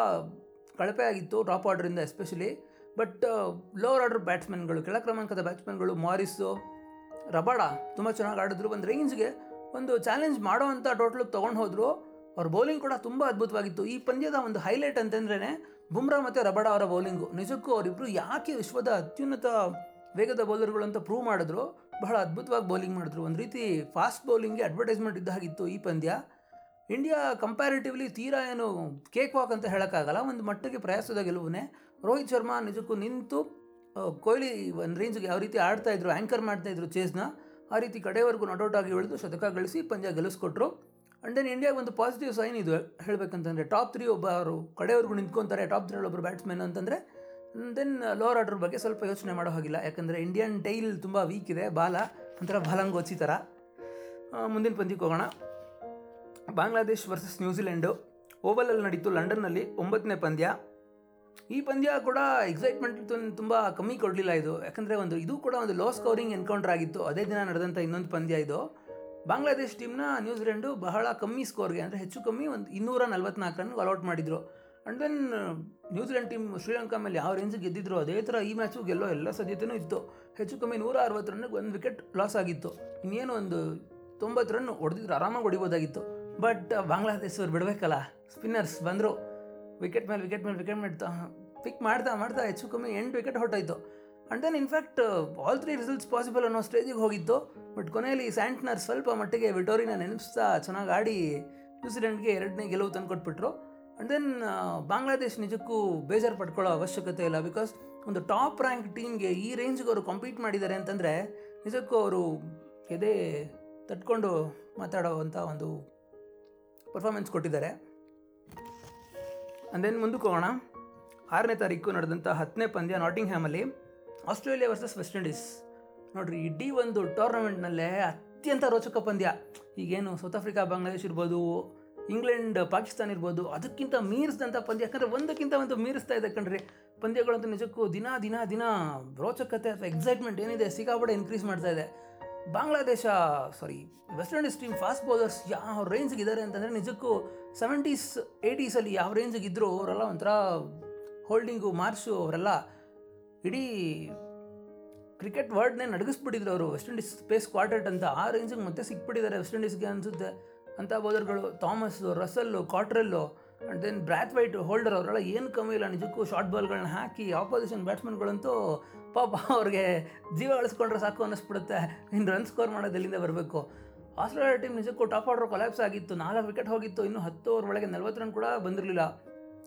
ಕಳಪೆ ಆಗಿತ್ತು ಟಾಪ್ ಆರ್ಡ್ರಿಂದ ಎಸ್ಪೆಷಲಿ ಬಟ್ ಲೋವರ್ ಆರ್ಡರ್ ಬ್ಯಾಟ್ಸ್ಮನ್ಗಳು ಕೆಳ ಕ್ರಮಾಂಕದ ಬ್ಯಾಟ್ಸ್ಮನ್ಗಳು ಮಾರಿಸು ರಬಾಡ ತುಂಬ ಚೆನ್ನಾಗಿ ಆಡಿದ್ರು. ಒಂದು ರೇಂಜ್ಗೆ ಒಂದು ಚಾಲೆಂಜ್ ಮಾಡೋವಂಥ ಟೋಟ್ಲಿಗೆ ತೊಗೊಂಡು ಹೋದರು. ಅವ್ರ ಬೌಲಿಂಗ್ ಕೂಡ ತುಂಬ ಅದ್ಭುತವಾಗಿತ್ತು. ಈ ಪಂದ್ಯದ ಒಂದು ಹೈಲೈಟ್ ಅಂತಂದ್ರೇ ಬುಮ್ರಾ ಮತ್ತು ರಬಾಡ ಅವರ ಬೌಲಿಂಗು ನಿಜಕ್ಕೂ ಅವರಿಬ್ಬರು ಯಾಕೆ ವಿಶ್ವದ ಅತ್ಯುನ್ನತ ವೇಗದ ಬೌಲರ್ಗಳು ಅಂತ ಪ್ರೂವ್ ಮಾಡಿದ್ರು. ಬಹಳ ಅದ್ಭುತವಾಗಿ ಬೌಲಿಂಗ್ ಮಾಡಿದ್ರು. ಒಂದು ರೀತಿ ಫಾಸ್ಟ್ ಬೌಲಿಂಗ್ಗೆ ಅಡ್ವರ್ಟೈಸ್ಮೆಂಟ್ ಇದ್ದಾಗಿತ್ತು ಈ ಪಂದ್ಯ. ಇಂಡಿಯಾ ಕಂಪ್ಯಾರಿಟಿವ್ಲಿ ತೀರಾ ಏನು ಕೇಕ್ ವಾಕ್ ಅಂತ ಹೇಳೋಕ್ಕಾಗಲ್ಲ. ಒಂದು ಮಟ್ಟಿಗೆ ಪ್ರಯಾಸದ ಗೆಲುವನೇ ರೋಹಿತ್ ಶರ್ಮಾ ನಿಜಕ್ಕೂ ನಿಂತು ಕೊಹ್ಲಿ ಒಂದು ರೇಂಜ್ಗೆ ಯಾವ ರೀತಿ ಆಡ್ತಾ ಇದ್ರು ಆ್ಯಂಕರ್ ಮಾಡ್ತಾ ಇದ್ರು ಚೇಸ್ನ ಆ ರೀತಿ ಕಡೆಯವರೆಗೂ ನಾಟ್ ಆಗಿ ಉಳಿದು ಶತಕ ಗಳಿಸಿ ಪಂದ್ಯ ಗೆಲ್ಲಿಸ್ಕೊಟ್ರು. ಆ್ಯಂಡ್ ದೆನ್ ಇಂಡಿಯಾಗೆ ಒಂದು ಪಾಸಿಟಿವ್ ಸೈನ್ ಇದು ಹೇಳಬೇಕಂತಂದರೆ ಟಾಪ್ ತ್ರೀ ಒಬ್ಬ ಅವರು ಕಡೆಯವರೆಗೂ ನಿಂತ್ಕೊತಾರೆ ಟಾಪ್ ತ್ರೀ ಒಬ್ಬರು ಬ್ಯಾಟ್ಸ್ಮನ್ ಅಂತಂದರೆ ದೆನ್ ಲೋವರ್ ಆರ್ಡರ್ ಬಗ್ಗೆ ಸ್ವಲ್ಪ ಯೋಚನೆ ಮಾಡೋ ಹಾಗಿಲ್ಲ. ಯಾಕಂದರೆ ಇಂಡಿಯನ್ ಟೈಲ್ ತುಂಬ ವೀಕ್ ಇದೆ, ಬಾಲ, ಒಂಥರ ಬಾಲಂಗೋಚಿ ಥರ ಮುಂದಿನ ಪಂದ್ಯಕ್ಕೆ ಹೋಗೋಣ. ಬಾಂಗ್ಲಾದೇಶ್ ವರ್ಸಸ್ ನ್ಯೂಜಿಲೆಂಡು ಓವಲಲ್ಲಿ ನಡೀತು ಲಂಡನ್ನಲ್ಲಿ ಒಂಬತ್ತನೇ ಪಂದ್ಯ. ಈ ಪಂದ್ಯ ಕೂಡ ಎಕ್ಸೈಟ್ಮೆಂಟ್ ತುಂಬ ಕಮ್ಮಿ ಕೊಡಲಿಲ್ಲ ಇದು. ಯಾಕಂದರೆ ಒಂದು ಇದು ಕೂಡ ಒಂದು ಲೋ ಸ್ಕೋರಿಂಗ್ ಎನ್ಕೌಂಟರ್ ಆಗಿತ್ತು. ಅದೇ ದಿನ ನಡೆದಂಥ ಇನ್ನೊಂದು ಪಂದ್ಯ ಇದು. ಬಾಂಗ್ಲಾದೇಶ್ ಟೀಮ್ನ ನ್ಯೂಜಿಲೆಂಡು ಬಹಳ ಕಮ್ಮಿ ಸ್ಕೋರ್ಗೆ ಅಂದರೆ ಹೆಚ್ಚು ಕಮ್ಮಿ ಒಂದು ಇನ್ನೂರ ನಲ್ವತ್ನಾಲ್ಕು ರನ್ ಅಲೌಟ್ ಮಾಡಿದರು. And then New Zealand team Sri Lanka ಮೇಲೆ ಯಾವ ರೇಂಜಿಗೆ ಗೆದ್ದಿದ್ರು ಅದೇ ಥರ ಈ ಮ್ಯಾಚು ಗೆಲ್ಲೋ ಎಲ್ಲ ಸಾಧ್ಯತೆಯೂ ಇತ್ತು. ಹೆಚ್ಚು ಕಮ್ಮಿ ನೂರ ಅರವತ್ತು ರನ್ನಿಗೆ ಒಂದು ವಿಕೆಟ್ ಲಾಸ್ ಆಗಿತ್ತು. ಇನ್ನೇನು ಒಂದು ತೊಂಬತ್ತು ರನ್ ಹೊಡೆದಿದ್ರು ಆರಾಮಾಗಿ ಹೊಡಿಬೋದಾಗಿತ್ತು. ಬಟ್ ಬಾಂಗ್ಲಾದೇಶವ್ರು ಬಿಡಬೇಕಲ್ಲ? ಸ್ಪಿನ್ನರ್ಸ್ ಬಂದರು. ವಿಕೆಟ್ ಮೇಲೆ ವಿಕೆಟ್ ಮೇಲೆ ವಿಕೆಟ್ ಮೇಲೆ ಪಿಕ್ ಮಾಡ್ತಾ ಮಾಡ್ತಾ ಹೆಚ್ಚು ಕಮ್ಮಿ ಎಂಟು ವಿಕೆಟ್ ಹೊರಟೋಯ್ತು. And then in fact all three results possible ಅನ್ನೋ ಸ್ಟೇಜಿಗೆ ಹೋಗಿತ್ತು. ಬಟ್ ಕೊನೆಯಲ್ಲಿ ಸ್ಯಾಂಟ್ನರ್ ಸ್ವಲ್ಪ ಮಟ್ಟಿಗೆ ವಿಟೋರಿನ ನೆನೆಸ್ತಾ ಚೆನ್ನಾಗಿ ಆಡಿ ನ್ಯೂಜಿಲೆಂಡ್ಗೆ ಎರಡನೇ ಗೆಲುವು ತಂದುಕೊಟ್ಬಿಟ್ರು ಆ್ಯಂಡ್ ದೆನ್ ಬಾಂಗ್ಲಾದೇಶ್ ನಿಜಕ್ಕೂ ಬೇಜಾರು ಪಡ್ಕೊಳ್ಳೋ ಅವಶ್ಯಕತೆ ಇಲ್ಲ ಬಿಕಾಸ್ ಒಂದು ಟಾಪ್ ರ್ಯಾಂಕ್ ಟೀಮ್ಗೆ ಈ ರೇಂಜ್ಗೆ ಅವರು ಕಂಪೀಟ್ ಮಾಡಿದ್ದಾರೆ ಅಂತಂದರೆ ನಿಜಕ್ಕೂ ಅವರು ಎದೆ ತಟ್ಕೊಂಡು ಮಾತಾಡೋವಂಥ ಒಂದು ಪರ್ಫಾರ್ಮೆನ್ಸ್ ಕೊಟ್ಟಿದ್ದಾರೆ. ಅಂದೇನು ಮುಂದಕ್ಕೆ ಹೋಗೋಣ. ಆರನೇ ತಾರೀಕು ನಡೆದಂಥ ಹತ್ತನೇ ಪಂದ್ಯ ನಾಟಿಂಗ್ ಹ್ಯಾಮಲ್ಲಿ ಆಸ್ಟ್ರೇಲಿಯಾ ವರ್ಸಸ್ ವೆಸ್ಟ್ ಇಂಡೀಸ್ ನೋಡಿರಿ, ಇಡೀ ಒಂದು ಟೂರ್ನಮೆಂಟ್ನಲ್ಲೇ ಅತ್ಯಂತ ರೋಚಕ ಪಂದ್ಯ. ಈಗೇನು ಸೌತ್ ಆಫ್ರಿಕಾ ಬಾಂಗ್ಲಾದೇಶ್ ಇರ್ಬೋದು ಇಂಗ್ಲೆಂಡ್ ಪಾಕಿಸ್ತಾನ ಇರ್ಬೋದು, ಅದಕ್ಕಿಂತ ಮೀರಿಸಿದಂಥ ಪಂದ್ಯ. ಯಾಕಂದರೆ ಒಂದಕ್ಕಿಂತ ಒಂದು ಮೀರಿಸ್ತಾ ಇದೆ ಕಣ್ರಿ. ಪಂದ್ಯಗಳಂತೂ ನಿಜಕ್ಕೂ ದಿನ ದಿನ ದಿನ ರೋಚಕತೆ ಅಥವಾ ಎಕ್ಸೈಟ್ಮೆಂಟ್ ಏನಿದೆ ಸಿಕ್ಕಾಪಟ್ಟೆ ಇನ್ಕ್ರೀಸ್ ಮಾಡ್ತಾ ಇದೆ. Bangladesh sorry West Indies team fast bowlers ಯಾವ ರೇಂಜ್ಗೆ ಇದ್ದಾರೆ ಅಂತಂದರೆ ನಿಜಕ್ಕೂ ಸೆವೆಂಟೀಸ್ ಏಯ್ಟೀಸಲ್ಲಿ ಯಾವ ರೇಂಜಿಗೆ ಇದ್ದರು ಅವರೆಲ್ಲ ಒಂಥರ ಹೋಲ್ಡಿಂಗು ಮಾರ್ಷು ಅವರೆಲ್ಲ ಇಡೀ ಕ್ರಿಕೆಟ್ ವರ್ಡ್ನೇ ನಡಗಿಸ್ಬಿಟ್ಟಿದ್ರು ಅವರು. ವೆಸ್ಟ್ ಇಂಡೀಸ್ ಸ್ಪೇಸ್ ಕ್ವಾರ್ಟೆಟ್ ಅಂತ ಆ ರೇಂಜಿಗೆ ಮತ್ತೆ ಸಿಕ್ಬಿಟ್ಟಿದ್ದಾರೆ ವೆಸ್ಟ್ ಇಂಡೀಸ್ಗೆ ಅನಿಸುತ್ತೆ ಅಂಥ ಬೌಲರ್ಗಳು Thomas Russell Cottrell and then Brathwaite Holder ಅವರೆಲ್ಲ ಏನು ಕಮ್ಮಿ ಇಲ್ಲ, ನಿಜಕ್ಕೂ ಶಾರ್ಟ್ ಬಾಲ್ಗಳನ್ನ ಹಾಕಿ ಆಪೋಸಿಷನ್ ಬ್ಯಾಟ್ಸ್ಮನ್ಗಳಂತೂ ಪಾಪ ಅವ್ರಿಗೆ ಜೀವ ಅಳಿಸ್ಕೊಂಡ್ರೆ ಸಾಕು ಅನ್ನಿಸ್ಬಿಡುತ್ತೆ. ಇನ್ನು ರನ್ ಸ್ಕೋರ್ ಮಾಡೋದು ಎಲ್ಲಿಂದ ಬರಬೇಕು? ಆಸ್ಟ್ರೇಲಿಯಾ ಟೀಮ್ ನಿಜಕ್ಕೂ ಟಾಪ್ ಆರ್ಡರ್ ಕೊಲ್ಯಾಪ್ಸ್ ಆಗಿತ್ತು. ನಾಲ್ಕು ವಿಕೆಟ್ ಹೋಗಿತ್ತು. ಇನ್ನು ಹತ್ತು ಓವರ್ ಒಳಗೆ ನಲ್ವತ್ತು ರನ್ ಕೂಡ ಬಂದಿರಲಿಲ್ಲ.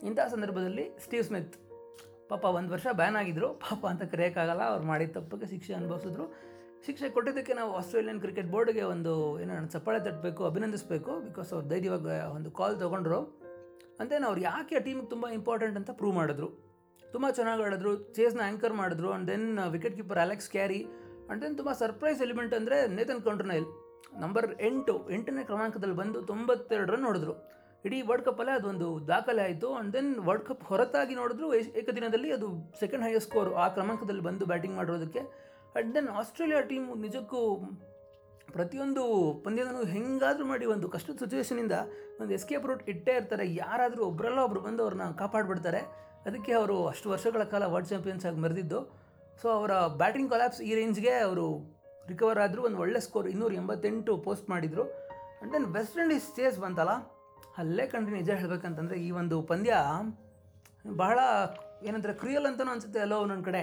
ಇಂಥ ಸಂದರ್ಭದಲ್ಲಿ ಸ್ಟೀವ್ ಸ್ಮಿತ್ ಪಾಪ ಒಂದು ವರ್ಷ ಬ್ಯಾನ್ ಆಗಿದ್ರು. ಪಾಪ ಅಂತ ಕರೆಯೋಕ್ಕಾಗಲ್ಲ. ಅವ್ರು ಮಾಡಿದ ತಪ್ಪಿಗೆ ಶಿಕ್ಷೆ ಅನುಭವಿಸಿದ್ರು. ಶಿಕ್ಷೆ ಕೊಟ್ಟಿದ್ದಕ್ಕೆ ನಾವು ಆಸ್ಟ್ರೇಲಿಯನ್ ಕ್ರಿಕೆಟ್ ಬೋರ್ಡ್ಗೆ ಒಂದು ಏನೋ ಚಪ್ಪಾಳೆ ತಟ್ಟಬೇಕು, ಅಭಿನಂದಿಸಬೇಕು. ಬಿಕಾಸ್ ಅವ್ರು ಧೈರ್ಯವಾಗಿ ಒಂದು ಕಾಲ್ ತೊಗೊಂಡ್ರು. ಅಂತೇನು ಅವ್ರು ಯಾಕೆ ಆ ಟೀಮಿಗೆ ತುಂಬ ಇಂಪಾರ್ಟೆಂಟ್ ಅಂತ ಪ್ರೂವ್ ಮಾಡಿದ್ರು. ತುಂಬ ಚೆನ್ನಾಗಿ ಆಡಿದ್ರು ಚೇಸ್ನ ಆ್ಯಂಕರ್ ಮಾಡಿದ್ರು and then wicket keeper Alex Carey and then ತುಂಬ ಸರ್ಪ್ರೈಸ್ ಎಲಿಮೆಂಟ್ ಅಂದರೆ ನೇತನ್ ಕಂಟ್ರನೈಲ್ ನಂಬರ್ ಎಂಟು, ಎಂಟನೇ ಕ್ರಮಾಂಕದಲ್ಲಿ ಬಂದು ತೊಂಬತ್ತೆರಡು ರನ್ ನೋಡಿದ್ರು ಇಡೀ ವರ್ಲ್ಡ್ ಕಪ್ಪಲ್ಲೇ ಅದೊಂದು ದಾಖಲೆ ಆಯಿತು ಆ್ಯಂಡ್ ದೆನ್ ವರ್ಲ್ಡ್ ಕಪ್ ಹೊರತಾಗಿ ನೋಡಿದ್ರು ಏಕದಿನದಲ್ಲಿ ಅದು ಸೆಕೆಂಡ್ ಹೈಯೆಸ್ಟ್ ಸ್ಕೋರ್ ಆ ಕ್ರಮಾಂಕದಲ್ಲಿ ಬಂದು ಬ್ಯಾಟಿಂಗ್ ಮಾಡಿರೋದಕ್ಕೆ. ಆ್ಯಂಡ್ ದೆನ್ ಆಸ್ಟ್ರೇಲಿಯಾ ಟೀಮು ನಿಜಕ್ಕೂ ಪ್ರತಿಯೊಂದು ಪಂದ್ಯದಲ್ಲೂ ಹೆಂಗಾದರೂ ಮಾಡಿ ಒಂದು ಕಷ್ಟದ ಸಿಚುವೇಶನಿಂದ ಒಂದು ಎಸ್ಕೇಪ್ ರೂಟ್ ಇಟ್ಟೇ ಇರ್ತಾರೆ. ಯಾರಾದರೂ ಒಬ್ಬರಲ್ಲ ಒಬ್ಬರು ಬಂದು ಅವ್ರನ್ನ ಕಾಪಾಡಿಬಿಡ್ತಾರೆ. ಅದಕ್ಕೆ ಅವರು ಅಷ್ಟು ವರ್ಷಗಳ ಕಾಲ ವರ್ಲ್ಡ್ ಚಾಂಪಿಯನ್ಸ್ ಆಗಿ ಮೆರೆದಿದ್ದು. ಸೊ ಅವರ ಬ್ಯಾಟಿಂಗ್ ಕೊಲ್ಯಾಪ್ಸ್ ಈ ರೇಂಜ್ಗೆ ಅವರು ರಿಕವರ್ ಆದರೂ ಒಂದು ಒಳ್ಳೆ ಸ್ಕೋರ್ ಇನ್ನೂರ ಎಂಬತ್ತೆಂಟು ಪೋಸ್ಟ್ ಮಾಡಿದರು. And then West Indies chase ಬಂತಲ್ಲ? ಅಲ್ಲೇ ಕಂಡ್ರೆ ನಿಜ ಹೇಳಬೇಕಂತಂದರೆ ಈ ಒಂದು ಪಂದ್ಯ ಬಹಳ ಏನಂತಾರೆ ಕ್ರಿಯಲ್ ಅಂತಲೂ ಅನಿಸುತ್ತೆ ಎಲ್ಲೋ ಒಂದೊಂದು ಕಡೆ.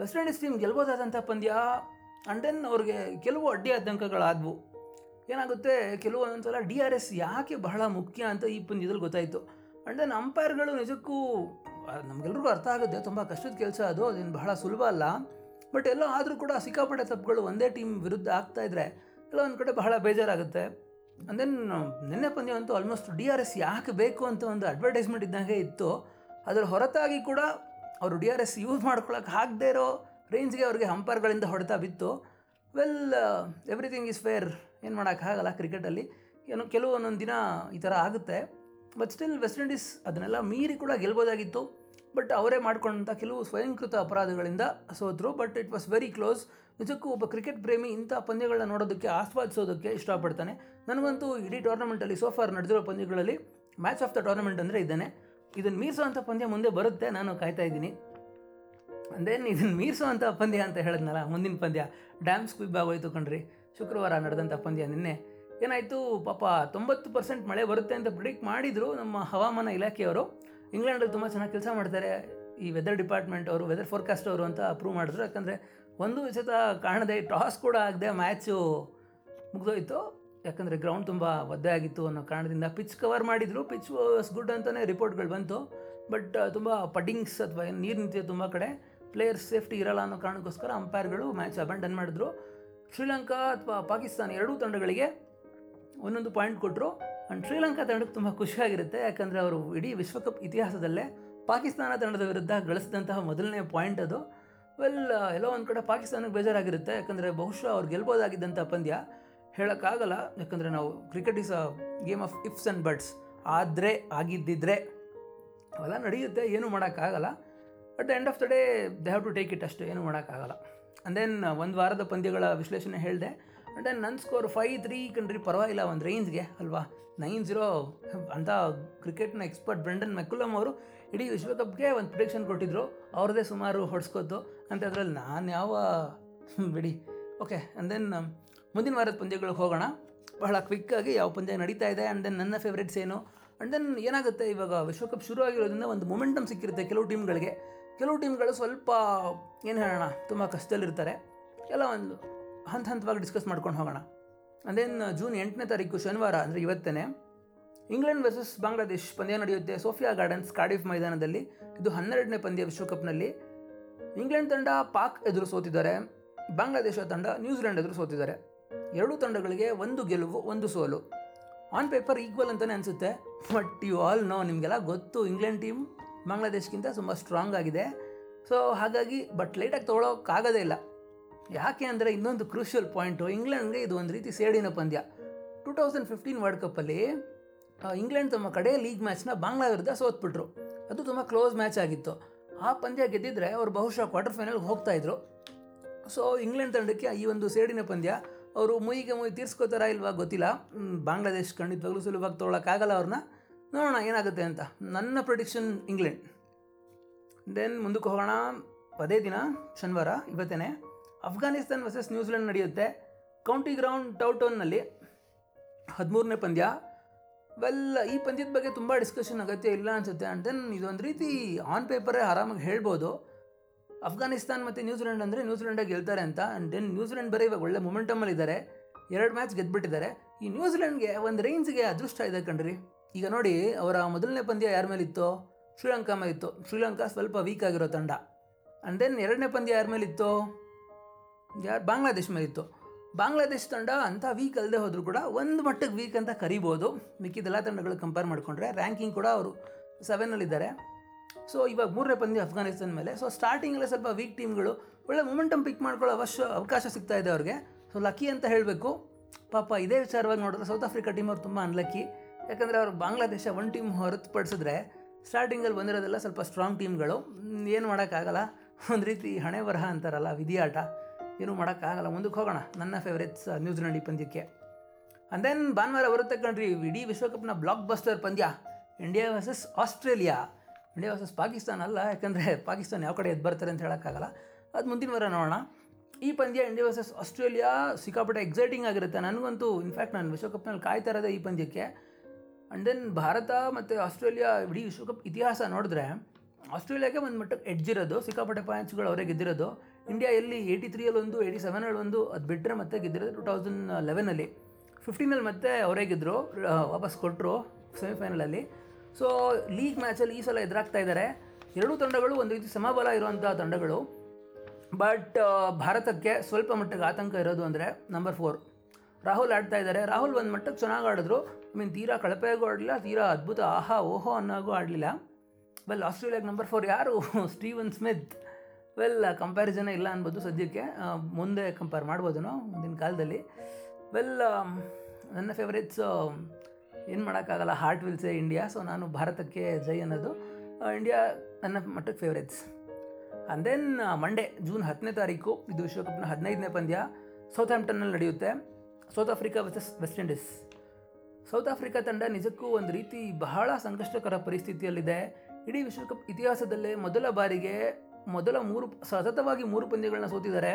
ವೆಸ್ಟ್ ಇಂಡೀಸ್ ಟೀಮ್ ಗೆಲ್ಬೋದಾದಂಥ ಪಂದ್ಯ ಆ್ಯಂಡ್ ದೆನ್ ಅವ್ರಿಗೆ ಕೆಲವು ಅಡ್ಡಿ ಆತಂಕಗಳಾದವು. ಏನಾಗುತ್ತೆ? ಕೆಲವು ಒಂದೊಂದ್ಸಲ ಡಿ ಆರ್ ಎಸ್ ಯಾಕೆ ಬಹಳ ಮುಖ್ಯ ಅಂತ ಈ ಪಂದ್ಯದಲ್ಲಿ ಗೊತ್ತಾಯಿತು. ಆ್ಯಂಡ್ ದೆನ್ ಅಂಪೈರ್ಗಳು ನಿಜಕ್ಕೂ ನಮಗೆಲ್ರಿಗೂ ಅರ್ಥ ಆಗುತ್ತೆ. ತುಂಬ ಕಷ್ಟದ ಕೆಲಸ ಅದು, ಅದೇನು ಬಹಳ ಸುಲಭ ಅಲ್ಲ. ಬಟ್ ಎಲ್ಲೋ ಆದರೂ ಕೂಡ ಸಿಕ್ಕಾಪಟ್ಟೆ ತಪ್ಪುಗಳು ಒಂದೇ ಟೀಮ್ ವಿರುದ್ಧ ಆಗ್ತಾ ಇದ್ದರೆ ಎಲ್ಲ ಒಂದು ಕಡೆ ಬಹಳ ಬೇಜಾರಾಗುತ್ತೆ. ಆ್ಯಂಡ್ ದೆನ್ ನಿನ್ನೆ ಪಂದ್ಯ ಅಂತೂ ಆಲ್ಮೋಸ್ಟ್ ಡಿ ಆರ್ ಎಸ್ ಯಾಕೆ ಬೇಕು ಅಂತ ಒಂದು ಅಡ್ವರ್ಟೈಸ್ಮೆಂಟ್ ಇದ್ದಂಗೆ ಇತ್ತು. ಅದರ ಹೊರತಾಗಿ ಕೂಡ ಅವರು ಡಿ ಆರ್ ಎಸ್ ಯೂಸ್ ಮಾಡ್ಕೊಳಕ್ಕೆ ಆಗದೇ ಇರೋ ರೇಂಜ್ಗೆ ಅವ್ರಿಗೆ ಹಂಪರ್ಗಳಿಂದ ಹೊಡೆತ ಬಿತ್ತು. ವೆಲ್ ಎವ್ರಿಥಿಂಗ್ ಈಸ್ ಫೇರ್ ಏನು ಮಾಡೋಕ್ಕಾಗಲ್ಲ ಕ್ರಿಕೆಟಲ್ಲಿ. ಏನು ಕೆಲವು ಒಂದೊಂದು ದಿನ ಈ ಥರ ಆಗುತ್ತೆ. ಬಟ್ ಸ್ಟಿಲ್ ವೆಸ್ಟ್ ಇಂಡೀಸ್ ಅದನ್ನೆಲ್ಲ ಮೀರಿ ಕೂಡ ಗೆಲ್ಬೋದಾಗಿತ್ತು. ಬಟ್ ಅವರೇ ಮಾಡ್ಕೊಂಡಂಥ ಕೆಲವು ಸ್ವಯಂಕೃತ ಅಪರಾಧಗಳಿಂದ ಸೋತರು. But it was very close ನಿಜಕ್ಕೂ ಒಬ್ಬ ಕ್ರಿಕೆಟ್ ಪ್ರೇಮಿ ಇಂಥ ಪಂದ್ಯಗಳನ್ನ ನೋಡೋದಕ್ಕೆ, ಆಸ್ವಾದಿಸೋದಕ್ಕೆ ಇಷ್ಟಪಡ್ತಾನೆ. ನನಗಂತೂ ಇಡೀ ಟೂರ್ನಮೆಂಟಲ್ಲಿ ಸೋಫಾರ್ ನಡೆದಿರೋ ಪಂದ್ಯಗಳಲ್ಲಿ ಮ್ಯಾಚ್ ಆಫ್ ದ ಟೂರ್ನಮೆಂಟ್ ಅಂದರೆ ಇದ್ದಾನೆ. ಇದನ್ನು ಮೀರಿಸುವಂಥ ಪಂದ್ಯ ಮುಂದೆ ಬರುತ್ತೆ. ನಾನು ಕಾಯ್ತಾ ಇದ್ದೀನಿ. ದೆನ್ ಇದನ್ನು ಮೀರಿಸುವಂಥ ಪಂದ್ಯ ಅಂತ ಹೇಳಿದ್ನಲ್ಲ, ಮುಂದಿನ ಪಂದ್ಯ. ಡ್ಯಾಮ್ ಸ್ಕ್ವಿಬ್ ಆಗೋಯ್ತು ಕಣ್ರಿ. ಶುಕ್ರವಾರ ನಡೆದಂಥ ಪಂದ್ಯ ನಿನ್ನೆ. ಏನಾಯಿತು? ಪಾಪ ತೊಂಬತ್ತು ಪರ್ಸೆಂಟ್ ಮಳೆ ಬರುತ್ತೆ ಅಂತ ಪ್ರಿಡಿಕ್ಟ್ ಮಾಡಿದರು ನಮ್ಮ ಹವಾಮಾನ ಇಲಾಖೆಯವರು. ಇಂಗ್ಲೆಂಡಲ್ಲಿ ತುಂಬ ಚೆನ್ನಾಗಿ ಕೆಲಸ ಮಾಡ್ತಾರೆ. ಈ ವೆದರ್ ಡಿಪಾರ್ಟ್ಮೆಂಟ್ ಅವರು ವೆದರ್ ಫೋರ್ಕಾಸ್ಟ್ ಅವರು ಅಂತ ಅಪ್ರೂವ್ ಮಾಡಿದ್ರು. ಯಾಕಂದರೆ ಒಂದು ಸತ ಕಾರಣದೇ ಟಾಸ್ ಕೂಡ ಆಗದೆ ಮ್ಯಾಚು ಮುಗಿದೋಯ್ತು. ಯಾಕಂದರೆ ಗ್ರೌಂಡ್ ತುಂಬ ಒದ್ದೆ ಆಗಿತ್ತು ಅನ್ನೋ ಕಾರಣದಿಂದ ಪಿಚ್ ಕವರ್ ಮಾಡಿದರು. ಪಿಚ್ ವಾಸ್ ಗುಡ್ ಅಂತಲೇ ರಿಪೋರ್ಟ್ಗಳು ಬಂತು. ಬಟ್ ತುಂಬ ಪಡ್ಡಿಂಗ್ಸ್ ಅಥವಾ ನೀರು ನಿಂತಿದೆ ತುಂಬ ಕಡೆ ಪ್ಲೇಯರ್ಸ್ ಸೇಫ್ಟಿ ಇರಲ್ಲ ಅನ್ನೋ ಕಾರಣಕ್ಕೋಸ್ಕರ ಅಂಪೈರ್ಗಳು ಮ್ಯಾಚ್ ಅಬಂಡನ್ ಮಾಡಿದ್ರು. ಶ್ರೀಲಂಕಾ ಅಥವಾ ಪಾಕಿಸ್ತಾನ ಎರಡೂ ತಂಡಗಳಿಗೆ ಒಂದೊಂದು ಪಾಯಿಂಟ್ ಕೊಟ್ಟರು ಆ್ಯಂಡ್ ಶ್ರೀಲಂಕಾ ತಂಡಕ್ಕೆ ತುಂಬ ಖುಷಿಯಾಗಿರುತ್ತೆ ಯಾಕಂದರೆ ಅವರು ಇಡೀ ವಿಶ್ವಕಪ್ ಇತಿಹಾಸದಲ್ಲೇ ಪಾಕಿಸ್ತಾನ ತಂಡದ ವಿರುದ್ಧ ಗಳಿಸಿದಂತಹ ಮೊದಲನೇ ಪಾಯಿಂಟ್ ಅದು. ವೆಲ್ ಎಲ್ಲೋ ಒಂದು ಕಡೆ ಪಾಕಿಸ್ತಾನಕ್ಕೆ ಬೇಜಾರಾಗಿರುತ್ತೆ. ಯಾಕಂದರೆ ಬಹುಶಃ ಅವ್ರು ಗೆಲ್ಬೋದಾಗಿದ್ದಂಥ ಪಂದ್ಯ. ಹೇಳೋಕ್ಕಾಗಲ್ಲ. ಯಾಕಂದರೆ ನಾವು cricket is a game of ifs and buts ಆದರೆ, ಆಗಿದ್ದಿದ್ರೆ ಅವೆಲ್ಲ ನಡೆಯುತ್ತೆ. ಏನೂ ಮಾಡೋಕ್ಕಾಗಲ್ಲ. At the end of the day they have to take it ಅಷ್ಟು, ಏನೂ ಮಾಡೋಕ್ಕಾಗಲ್ಲ. ಆ್ಯಂಡ್ ದೆನ್ ಒಂದು ವಾರದ ಪಂದ್ಯಗಳ ವಿಶ್ಲೇಷಣೆ ಹೇಳಿದೆ. ಆ್ಯಂಡ್ ದೆನ್ ನನ್ನ ಸ್ಕೋರ್ ಫೈವ್ ತ್ರೀ ಕಣ್ರಿ ಪರವಾಗಿಲ್ಲ, ಒಂದು ರೇಂಜ್ಗೆ ಅಲ್ವಾ? ನೈನ್ ಜೀರೋ ಅಂಥ ಕ್ರಿಕೆಟ್ನ ಎಕ್ಸ್ಪರ್ಟ್ ಬ್ರೆಂಡನ್ ಮೆಕ್ಕುಲಮ್ ಅವರು ಇಡೀ ವಿಶ್ವಕಪ್ಗೆ ಒಂದು ಪ್ರಿಡಿಕ್ಷನ್ ಕೊಟ್ಟಿದ್ದರು ಅವ್ರದ್ದೇ ಸುಮಾರು ಹೊಡ್ಸ್ಕೊದ್ದು. ಅಂತ ಅದರಲ್ಲಿ ನಾನು ಯಾವ ಬಿಡಿ. ಓಕೆ ಆ್ಯಂಡ್ ದೆನ್ ಮುಂದಿನ ವಾರದ ಪಂದ್ಯಗಳಿಗೆ ಹೋಗೋಣ. ಬಹಳ ಕ್ವಿಕ್ಕಾಗಿ ಯಾವ ಪಂದ್ಯ ನಡೀತಾ ಇದೆ ಆ್ಯಂಡ್ ದೆನ್ ನನ್ನ ಫೇವ್ರೇಟ್ಸ್ ಏನು. ಆ್ಯಂಡ್ ದೆನ್ ಏನಾಗುತ್ತೆ ಇವಾಗ, ವಿಶ್ವಕಪ್ ಶುರು ಆಗಿರೋದ್ರಿಂದ ಒಂದು ಮೊಮೆಂಟಮ್ ಸಿಕ್ಕಿರುತ್ತೆ ಕೆಲವು ಟೀಮ್ಗಳಿಗೆ ಕೆಲವು ಟೀಮ್ಗಳು ಸ್ವಲ್ಪ, ಏನು ಹೇಳೋಣ, ತುಂಬ ಕಷ್ಟದಲ್ಲಿರ್ತಾರೆ. ಎಲ್ಲ ಒಂದು ಹಂತ ಹಂತವಾಗಿ ಡಿಸ್ಕಸ್ ಮಾಡ್ಕೊಂಡು ಹೋಗೋಣ. ದೆನ್ ಜೂನ್ ಎಂಟನೇ ತಾರೀಕು ಶನಿವಾರ, ಅಂದರೆ ಇವತ್ತೇ ಇಂಗ್ಲೆಂಡ್ ವರ್ಸಸ್ ಬಾಂಗ್ಲಾದೇಶ್ ಪಂದ್ಯ ನಡೆಯುತ್ತೆ. ಸೋಫಿಯಾ ಗಾರ್ಡನ್ಸ್ ಕಾಡಿಫ್ ಮೈದಾನದಲ್ಲಿ. ಇದು ಹನ್ನೆರಡನೇ ಪಂದ್ಯ ವಿಶ್ವಕಪ್ನಲ್ಲಿ. ಇಂಗ್ಲೆಂಡ್ ತಂಡ ಪಾಕ್ ಎದುರು ಸೋತಿದ್ದಾರೆ. ಬಾಂಗ್ಲಾದೇಶ ತಂಡ ನ್ಯೂಜಿಲೆಂಡ್ ಎದುರು ಸೋತಿದ್ದಾರೆ. ಎರಡೂ ತಂಡಗಳಿಗೆ ಒಂದು ಗೆಲುವು, ಒಂದು ಸೋಲು. ಆನ್ ಪೇಪರ್ ಈಕ್ವಲ್ ಅಂತಲೇ ಅನಿಸುತ್ತೆ. ಬಟ್ ಯು ಆಲ್ ನೋ ನಿಮಗೆಲ್ಲ ಗೊತ್ತು ಇಂಗ್ಲೆಂಡ್ ಟೀಮ್ ಬಾಂಗ್ಲಾದೇಶ್ಗಿಂತ ತುಂಬ ಸ್ಟ್ರಾಂಗ್ ಆಗಿದೆ. ಸೊ ಹಾಗಾಗಿ ಬಟ್ ಲೈಟಾಗಿ ತೊಗೊಳೋಕ್ಕಾಗೋದೇ ಇಲ್ಲ. ಯಾಕೆ ಅಂದರೆ ಇನ್ನೊಂದು ಕ್ರೂಷಿಯಲ್ ಪಾಯಿಂಟು ಇಂಗ್ಲೆಂಡ್ಗೆ ಇದು ಒಂದು ರೀತಿ ಸೇಡಿನ ಪಂದ್ಯ. ಟೂ ತೌಸಂಡ್ ಫಿಫ್ಟೀನ್ ವರ್ಲ್ಡ್ ಕಪ್ಪಲ್ಲಿ ಇಂಗ್ಲೆಂಡ್ ತಮ್ಮ ಕಡೆ ಲೀಗ್ ಮ್ಯಾಚ್ನ ಬಾಂಗ್ಲಾ ವಿರುದ್ಧ ಸೋತ್ಬಿಟ್ರು. ಅದು ತುಂಬ ಕ್ಲೋಸ್ ಮ್ಯಾಚ್ ಆಗಿತ್ತು. ಆ ಪಂದ್ಯ ಗೆದ್ದಿದ್ರೆ ಅವರು ಬಹುಶಃ ಕ್ವಾರ್ಟರ್ ಫೈನಲ್ಗೆ ಹೋಗ್ತಾಯಿದ್ರು ಸೊ ಇಂಗ್ಲೆಂಡ್ ತಂಡಕ್ಕೆ ಈ ಒಂದು ಸೇಡಿನ ಪಂದ್ಯ, ಅವರು ಮುಯಿಗೆ ಮುಯಿ ತೀರ್ಸ್ಕೋತಾರ ಇಲ್ವಾ ಗೊತ್ತಿಲ್ಲ. ಬಾಂಗ್ಲಾದೇಶ್ ಖಂಡಿತವಾಗ್ಲೂ ಸುಲಭವಾಗಿ ತೊಗೊಳಕ್ಕಾಗಲ್ಲ ಅವ್ರನ್ನ ನೋಡೋಣ ಏನಾಗುತ್ತೆ ಅಂತ. ನನ್ನ ಪ್ರೊಡಿಕ್ಷನ್ ಇಂಗ್ಲೆಂಡ್ ದೆನ್ ಮುಂದಕ್ಕೆ ಹೋಗೋಣ. ಪದೇ ದಿನ, ಶನಿವಾರ ಇವತ್ತೇ ಅಫ್ಘಾನಿಸ್ತಾನ್ ವರ್ಸಸ್ ನ್ಯೂಜಿಲೆಂಡ್ ನಡೆಯುತ್ತೆ. ಕೌಂಟಿ ಗ್ರೌಂಡ್ ಟೌಟೌನ್ನಲ್ಲಿ ಹದಿಮೂರನೇ ಪಂದ್ಯ. ವೆಲ್ ಈ ಪಂದ್ಯದ ಬಗ್ಗೆ ತುಂಬ ಡಿಸ್ಕಷನ್ ಅಗತ್ಯ ಇಲ್ಲ ಅನಿಸುತ್ತೆ. ಆ್ಯಂಡ್ ದೆನ್ ಇದೊಂದು ರೀತಿ ಆನ್ ಪೇಪರೇ ಆರಾಮಾಗಿ ಹೇಳ್ಬೋದು. ಅಫ್ಘಾನಿಸ್ತಾನ್ ಮತ್ತು ನ್ಯೂಜಿಲೆಂಡ್ ಅಂದರೆ ನ್ಯೂಜಿಲೆಂಡಾಗಿ ಗೆಲ್ತಾರೆ ಅಂತ. ಆ್ಯಂಡ್ ದೆನ್ ನ್ಯೂಜಿಲೆಂಡ್ ಬರೀ ಇವಾಗ ಒಳ್ಳೆ ಮೊಮೆಂಟಮಲ್ಲಿ ಇದ್ದಾರೆ. ಎರಡು ಮ್ಯಾಚ್ ಗೆದ್ದುಬಿಟ್ಟಿದ್ದಾರೆ ಈ ನ್ಯೂಜಿಲೆಂಡ್ಗೆ ಒಂದು ರೇಂಜ್ಗೆ ಅದೃಷ್ಟ ಇದೆ ಕಣ್ರಿ. ಈಗ ನೋಡಿ, ಅವರ ಮೊದಲನೇ ಪಂದ್ಯ ಯಾರ ಮೇಲಿತ್ತು? ಶ್ರೀಲಂಕಾ ಮೇಲಿತ್ತು. ಶ್ರೀಲಂಕಾ ಸ್ವಲ್ಪ ವೀಕ್ ಆಗಿರೋ ತಂಡ. ಆ್ಯಂಡ್ ದೆನ್ ಎರಡನೇ ಪಂದ್ಯ ಯಾರ ಮೇಲಿತ್ತು? ಯಾರು? ಬಾಂಗ್ಲಾದೇಶ ಮೇಲಿತ್ತು. ಬಾಂಗ್ಲಾದೇಶ ತಂಡ ಅಂಥ ವೀಕ್ ಅಲ್ಲದೆ ಹೋದರೂ ಕೂಡ ಒಂದು ಮಟ್ಟಕ್ಕೆ ವೀಕ್ ಅಂತ ಕರಿಬೋದು. ಮಿಕ್ಕಿದೆಲ್ಲ ತಂಡಗಳು ಕಂಪೇರ್ ಮಾಡಿಕೊಂಡ್ರೆ ರ್ಯಾಂಕಿಂಗ್ ಕೂಡ ಅವರು ಸೆವೆನಲ್ಲಿದ್ದಾರೆ ಸೊ ಇವಾಗ ಮೂರನೇ ಪಂದ್ಯ ಅಫ್ಘಾನಿಸ್ತಾನ ಮೇಲೆ. ಸೊ ಸ್ಟಾರ್ಟಿಂಗಲ್ಲೇ ಸ್ವಲ್ಪ ವೀಕ್ ಟೀಮ್ಗಳು ಒಳ್ಳೆ ಮೊಮೆಂಟಮ್ ಪಿಕ್ ಮಾಡ್ಕೊಳ್ಳೋ ಅವಶ್ಯ, ಅವಕಾಶ ಸಿಗ್ತಾ ಇದೆ ಅವ್ರಿಗೆ. ಸೊ ಲಕ್ಕಿ ಅಂತ ಹೇಳಬೇಕು. ಪಾಪ ಇದೇ ವಿಚಾರವಾಗಿ ನೋಡಿದ್ರೆ ಸೌತ್ ಆಫ್ರಿಕಾ ಟೀಮ್ ಅವ್ರು ತುಂಬ ಅನ್ಲಕ್ಕಿ ಯಾಕಂದರೆ ಅವರು ಬಾಂಗ್ಲಾದೇಶ ಒನ್ ಟೀಮ್ ಹೊರತುಪಡಿಸಿದ್ರೆ ಸ್ಟಾರ್ಟಿಂಗಲ್ಲಿ ಬಂದಿರೋದೆಲ್ಲ ಸ್ವಲ್ಪ ಸ್ಟ್ರಾಂಗ್ ಟೀಮ್ಗಳು ಏನು ಮಾಡೋಕ್ಕಾಗಲ್ಲ. ಒಂದು ರೀತಿ ಹಣೆ ಬರಹ ಅಂತಾರಲ್ಲ, ವಿಧಿಯಾಟ. ಏನೂ ಮಾಡೋಕ್ಕಾಗಲ್ಲ. ಮುಂದಕ್ಕೆ ಹೋಗೋಣ. ನನ್ನ ಫೇವ್ರೇಟ್ಸ್ ನ್ಯೂಜಿಲೆಂಡ್ ಈ ಪಂದ್ಯಕ್ಕೆ. ಅಂಡ್ ದೆನ್ ಭಾನುವಾರ ಬರುತ್ತೆ ಕಣ್ರಿ, ಇಡೀ ವಿಶ್ವಕಪ್ನ ಬ್ಲಾಕ್ ಬಸ್ಟರ್ ಪಂದ್ಯ. India versus Australia. India versus Pakistan ಅಲ್ಲ, ಯಾಕಂದರೆ ಪಾಕಿಸ್ತಾನ ಯಾವ ಕಡೆ ಎದ್ದು ಬರ್ತಾರೆ ಅಂತ ಹೇಳೋಕ್ಕಾಗಲ್ಲ. ಅದು ಮುಂದಿನ ವಾರ ನೋಡೋಣ. ಈ ಪಂದ್ಯ ಇಂಡಿಯಾ ವರ್ಸಸ್ ಆಸ್ಟ್ರೇಲಿಯಾ ಸಿಕ್ಕಾಪಟ್ಟೆ ಎಕ್ಸೈಟಿಂಗ್ ಆಗಿರುತ್ತೆ. ನನಗಂತೂ ಇನ್ಫ್ಯಾಕ್ಟ್ ನಾನು ವಿಶ್ವಕಪ್ನಲ್ಲಿ ಕಾಯ್ತಾ ಈ ಪಂದ್ಯಕ್ಕೆ. ಆ್ಯಂಡ್ ದೆನ್ ಭಾರತ ಮತ್ತು ಆಸ್ಟ್ರೇಲಿಯಾ ಇಡೀ ವಿಶ್ವಕಪ್ ಇತಿಹಾಸ ನೋಡಿದ್ರೆ ಆಸ್ಟ್ರೇಲಿಯಾಗೆ ಒಂದು ಮಟ್ಟಕ್ಕೆ ಎಡ್ಜಿರೋದು ಸಿಕ್ಕಾಪಟ್ಟೆ ಪಾಯಿಂಟ್ಸ್ಗಳು ಅವರೇ ಗೆದ್ದಿರೋದು. ಇಂಡಿಯಾ ಎಲ್ಲಿ ಏಯ್ಟಿ ತ್ರೀಯಲ್ಲಿ ಒಂದು ಏಯ್ಟಿ ಸೆವೆನಲ್ಲಿ ಒಂದು ಅದು ಬಿಟ್ಟರೆ ಮತ್ತೆ ಗೆದ್ದಿರೋದು ಟು ತೌಸಂಡ್ ಲೆವೆನಲ್ಲಿ ಫಿಫ್ಟೀನಲ್ಲಿ ಮತ್ತೆ ಅವರೇ ಗೆದ್ದರು ವಾಪಸ್ ಕೊಟ್ಟರು ಸೆಮಿಫೈನಲಲ್ಲಿ ಸೊ ಲೀಗ್ ಮ್ಯಾಚಲ್ಲಿ ಈ ಸಲ ಎದುರಾಗ್ತಾ ಇದ್ದಾರೆ ಎರಡೂ ತಂಡಗಳು ಒಂದು ರೀತಿ ಸಮಬಲ ಇರುವಂಥ ತಂಡಗಳು. ಬಟ್ ಭಾರತಕ್ಕೆ ಸ್ವಲ್ಪ ಮಟ್ಟಿಗೆ ಆತಂಕ ಇರೋದು ಅಂದರೆ ನಂಬರ್ ಫೋರ್ ರಾಹುಲ್ ಆಡ್ತಾ ಇದ್ದಾರೆ ರಾಹುಲ್ ಒಂದು ಮಟ್ಟಕ್ಕೆ ಚೆನ್ನಾಗಿ ಆಡಿದ್ರು. ಐ ಮೀನ್ ತೀರಾ ಕಳಪೆಯಾಗೂ ಆಡಲಿಲ್ಲ ತೀರಾ ಅದ್ಭುತ, ಆಹಾ, ಓಹೋ ಅನ್ನೋಗೂ ಆಡಲಿಲ್ಲ. ವೆಲ್ ಆಸ್ಟ್ರೇಲಿಯಾಗೆ ನಂಬರ್ ಫೋರ್ ಯಾರು? ಸ್ಟೀವನ್ ಸ್ಮಿತ್ ವೆಲ್ ಕಂಪ್ಯಾರಿಸನೇ ಇಲ್ಲ ಅನ್ಬೋದು ಸದ್ಯಕ್ಕೆ. ಮುಂದೆ ಕಂಪೇರ್ ಮಾಡ್ಬೋದು ಮುಂದಿನ ಕಾಲದಲ್ಲಿ. ವೆಲ್ ನನ್ನ ಫೇವ್ರೇಟ್ಸ್ ಏನು ಮಾಡೋಕ್ಕಾಗಲ್ಲ ಹಾರ್ಟ್ ವಿಲ್ಸೆ ಇಂಡಿಯಾ ಸೊ ನಾನು ಭಾರತಕ್ಕೆ ಜೈ ಅನ್ನೋದು. ಇಂಡಿಯಾ ನನ್ನ ಮಟ್ಟಕ್ಕೆ favourites and then Monday June ಹತ್ತನೇ ತಾರೀಕು, ಇದು ವಿಶ್ವಕಪ್ನ ಹದಿನೈದನೇ ಪಂದ್ಯ. ಸೌತ್ ಹ್ಯಾಂಪ್ಟನ್ನಲ್ಲಿ ನಡೆಯುತ್ತೆ. South Africa versus West Indies South Africa ತಂಡ ನಿಜಕ್ಕೂ ಒಂದು ರೀತಿ ಬಹಳ ಸಂಕಷ್ಟಕರ ಪರಿಸ್ಥಿತಿಯಲ್ಲಿದೆ. ಇಡೀ ವಿಶ್ವಕಪ್ ಇತಿಹಾಸದಲ್ಲೇ ಮೊದಲ ಬಾರಿಗೆ ಮೊದಲ ಮೂರು, ಸತತವಾಗಿ ಮೂರು ಪಂದ್ಯಗಳನ್ನ ಸೋತಿದ್ದಾರೆ.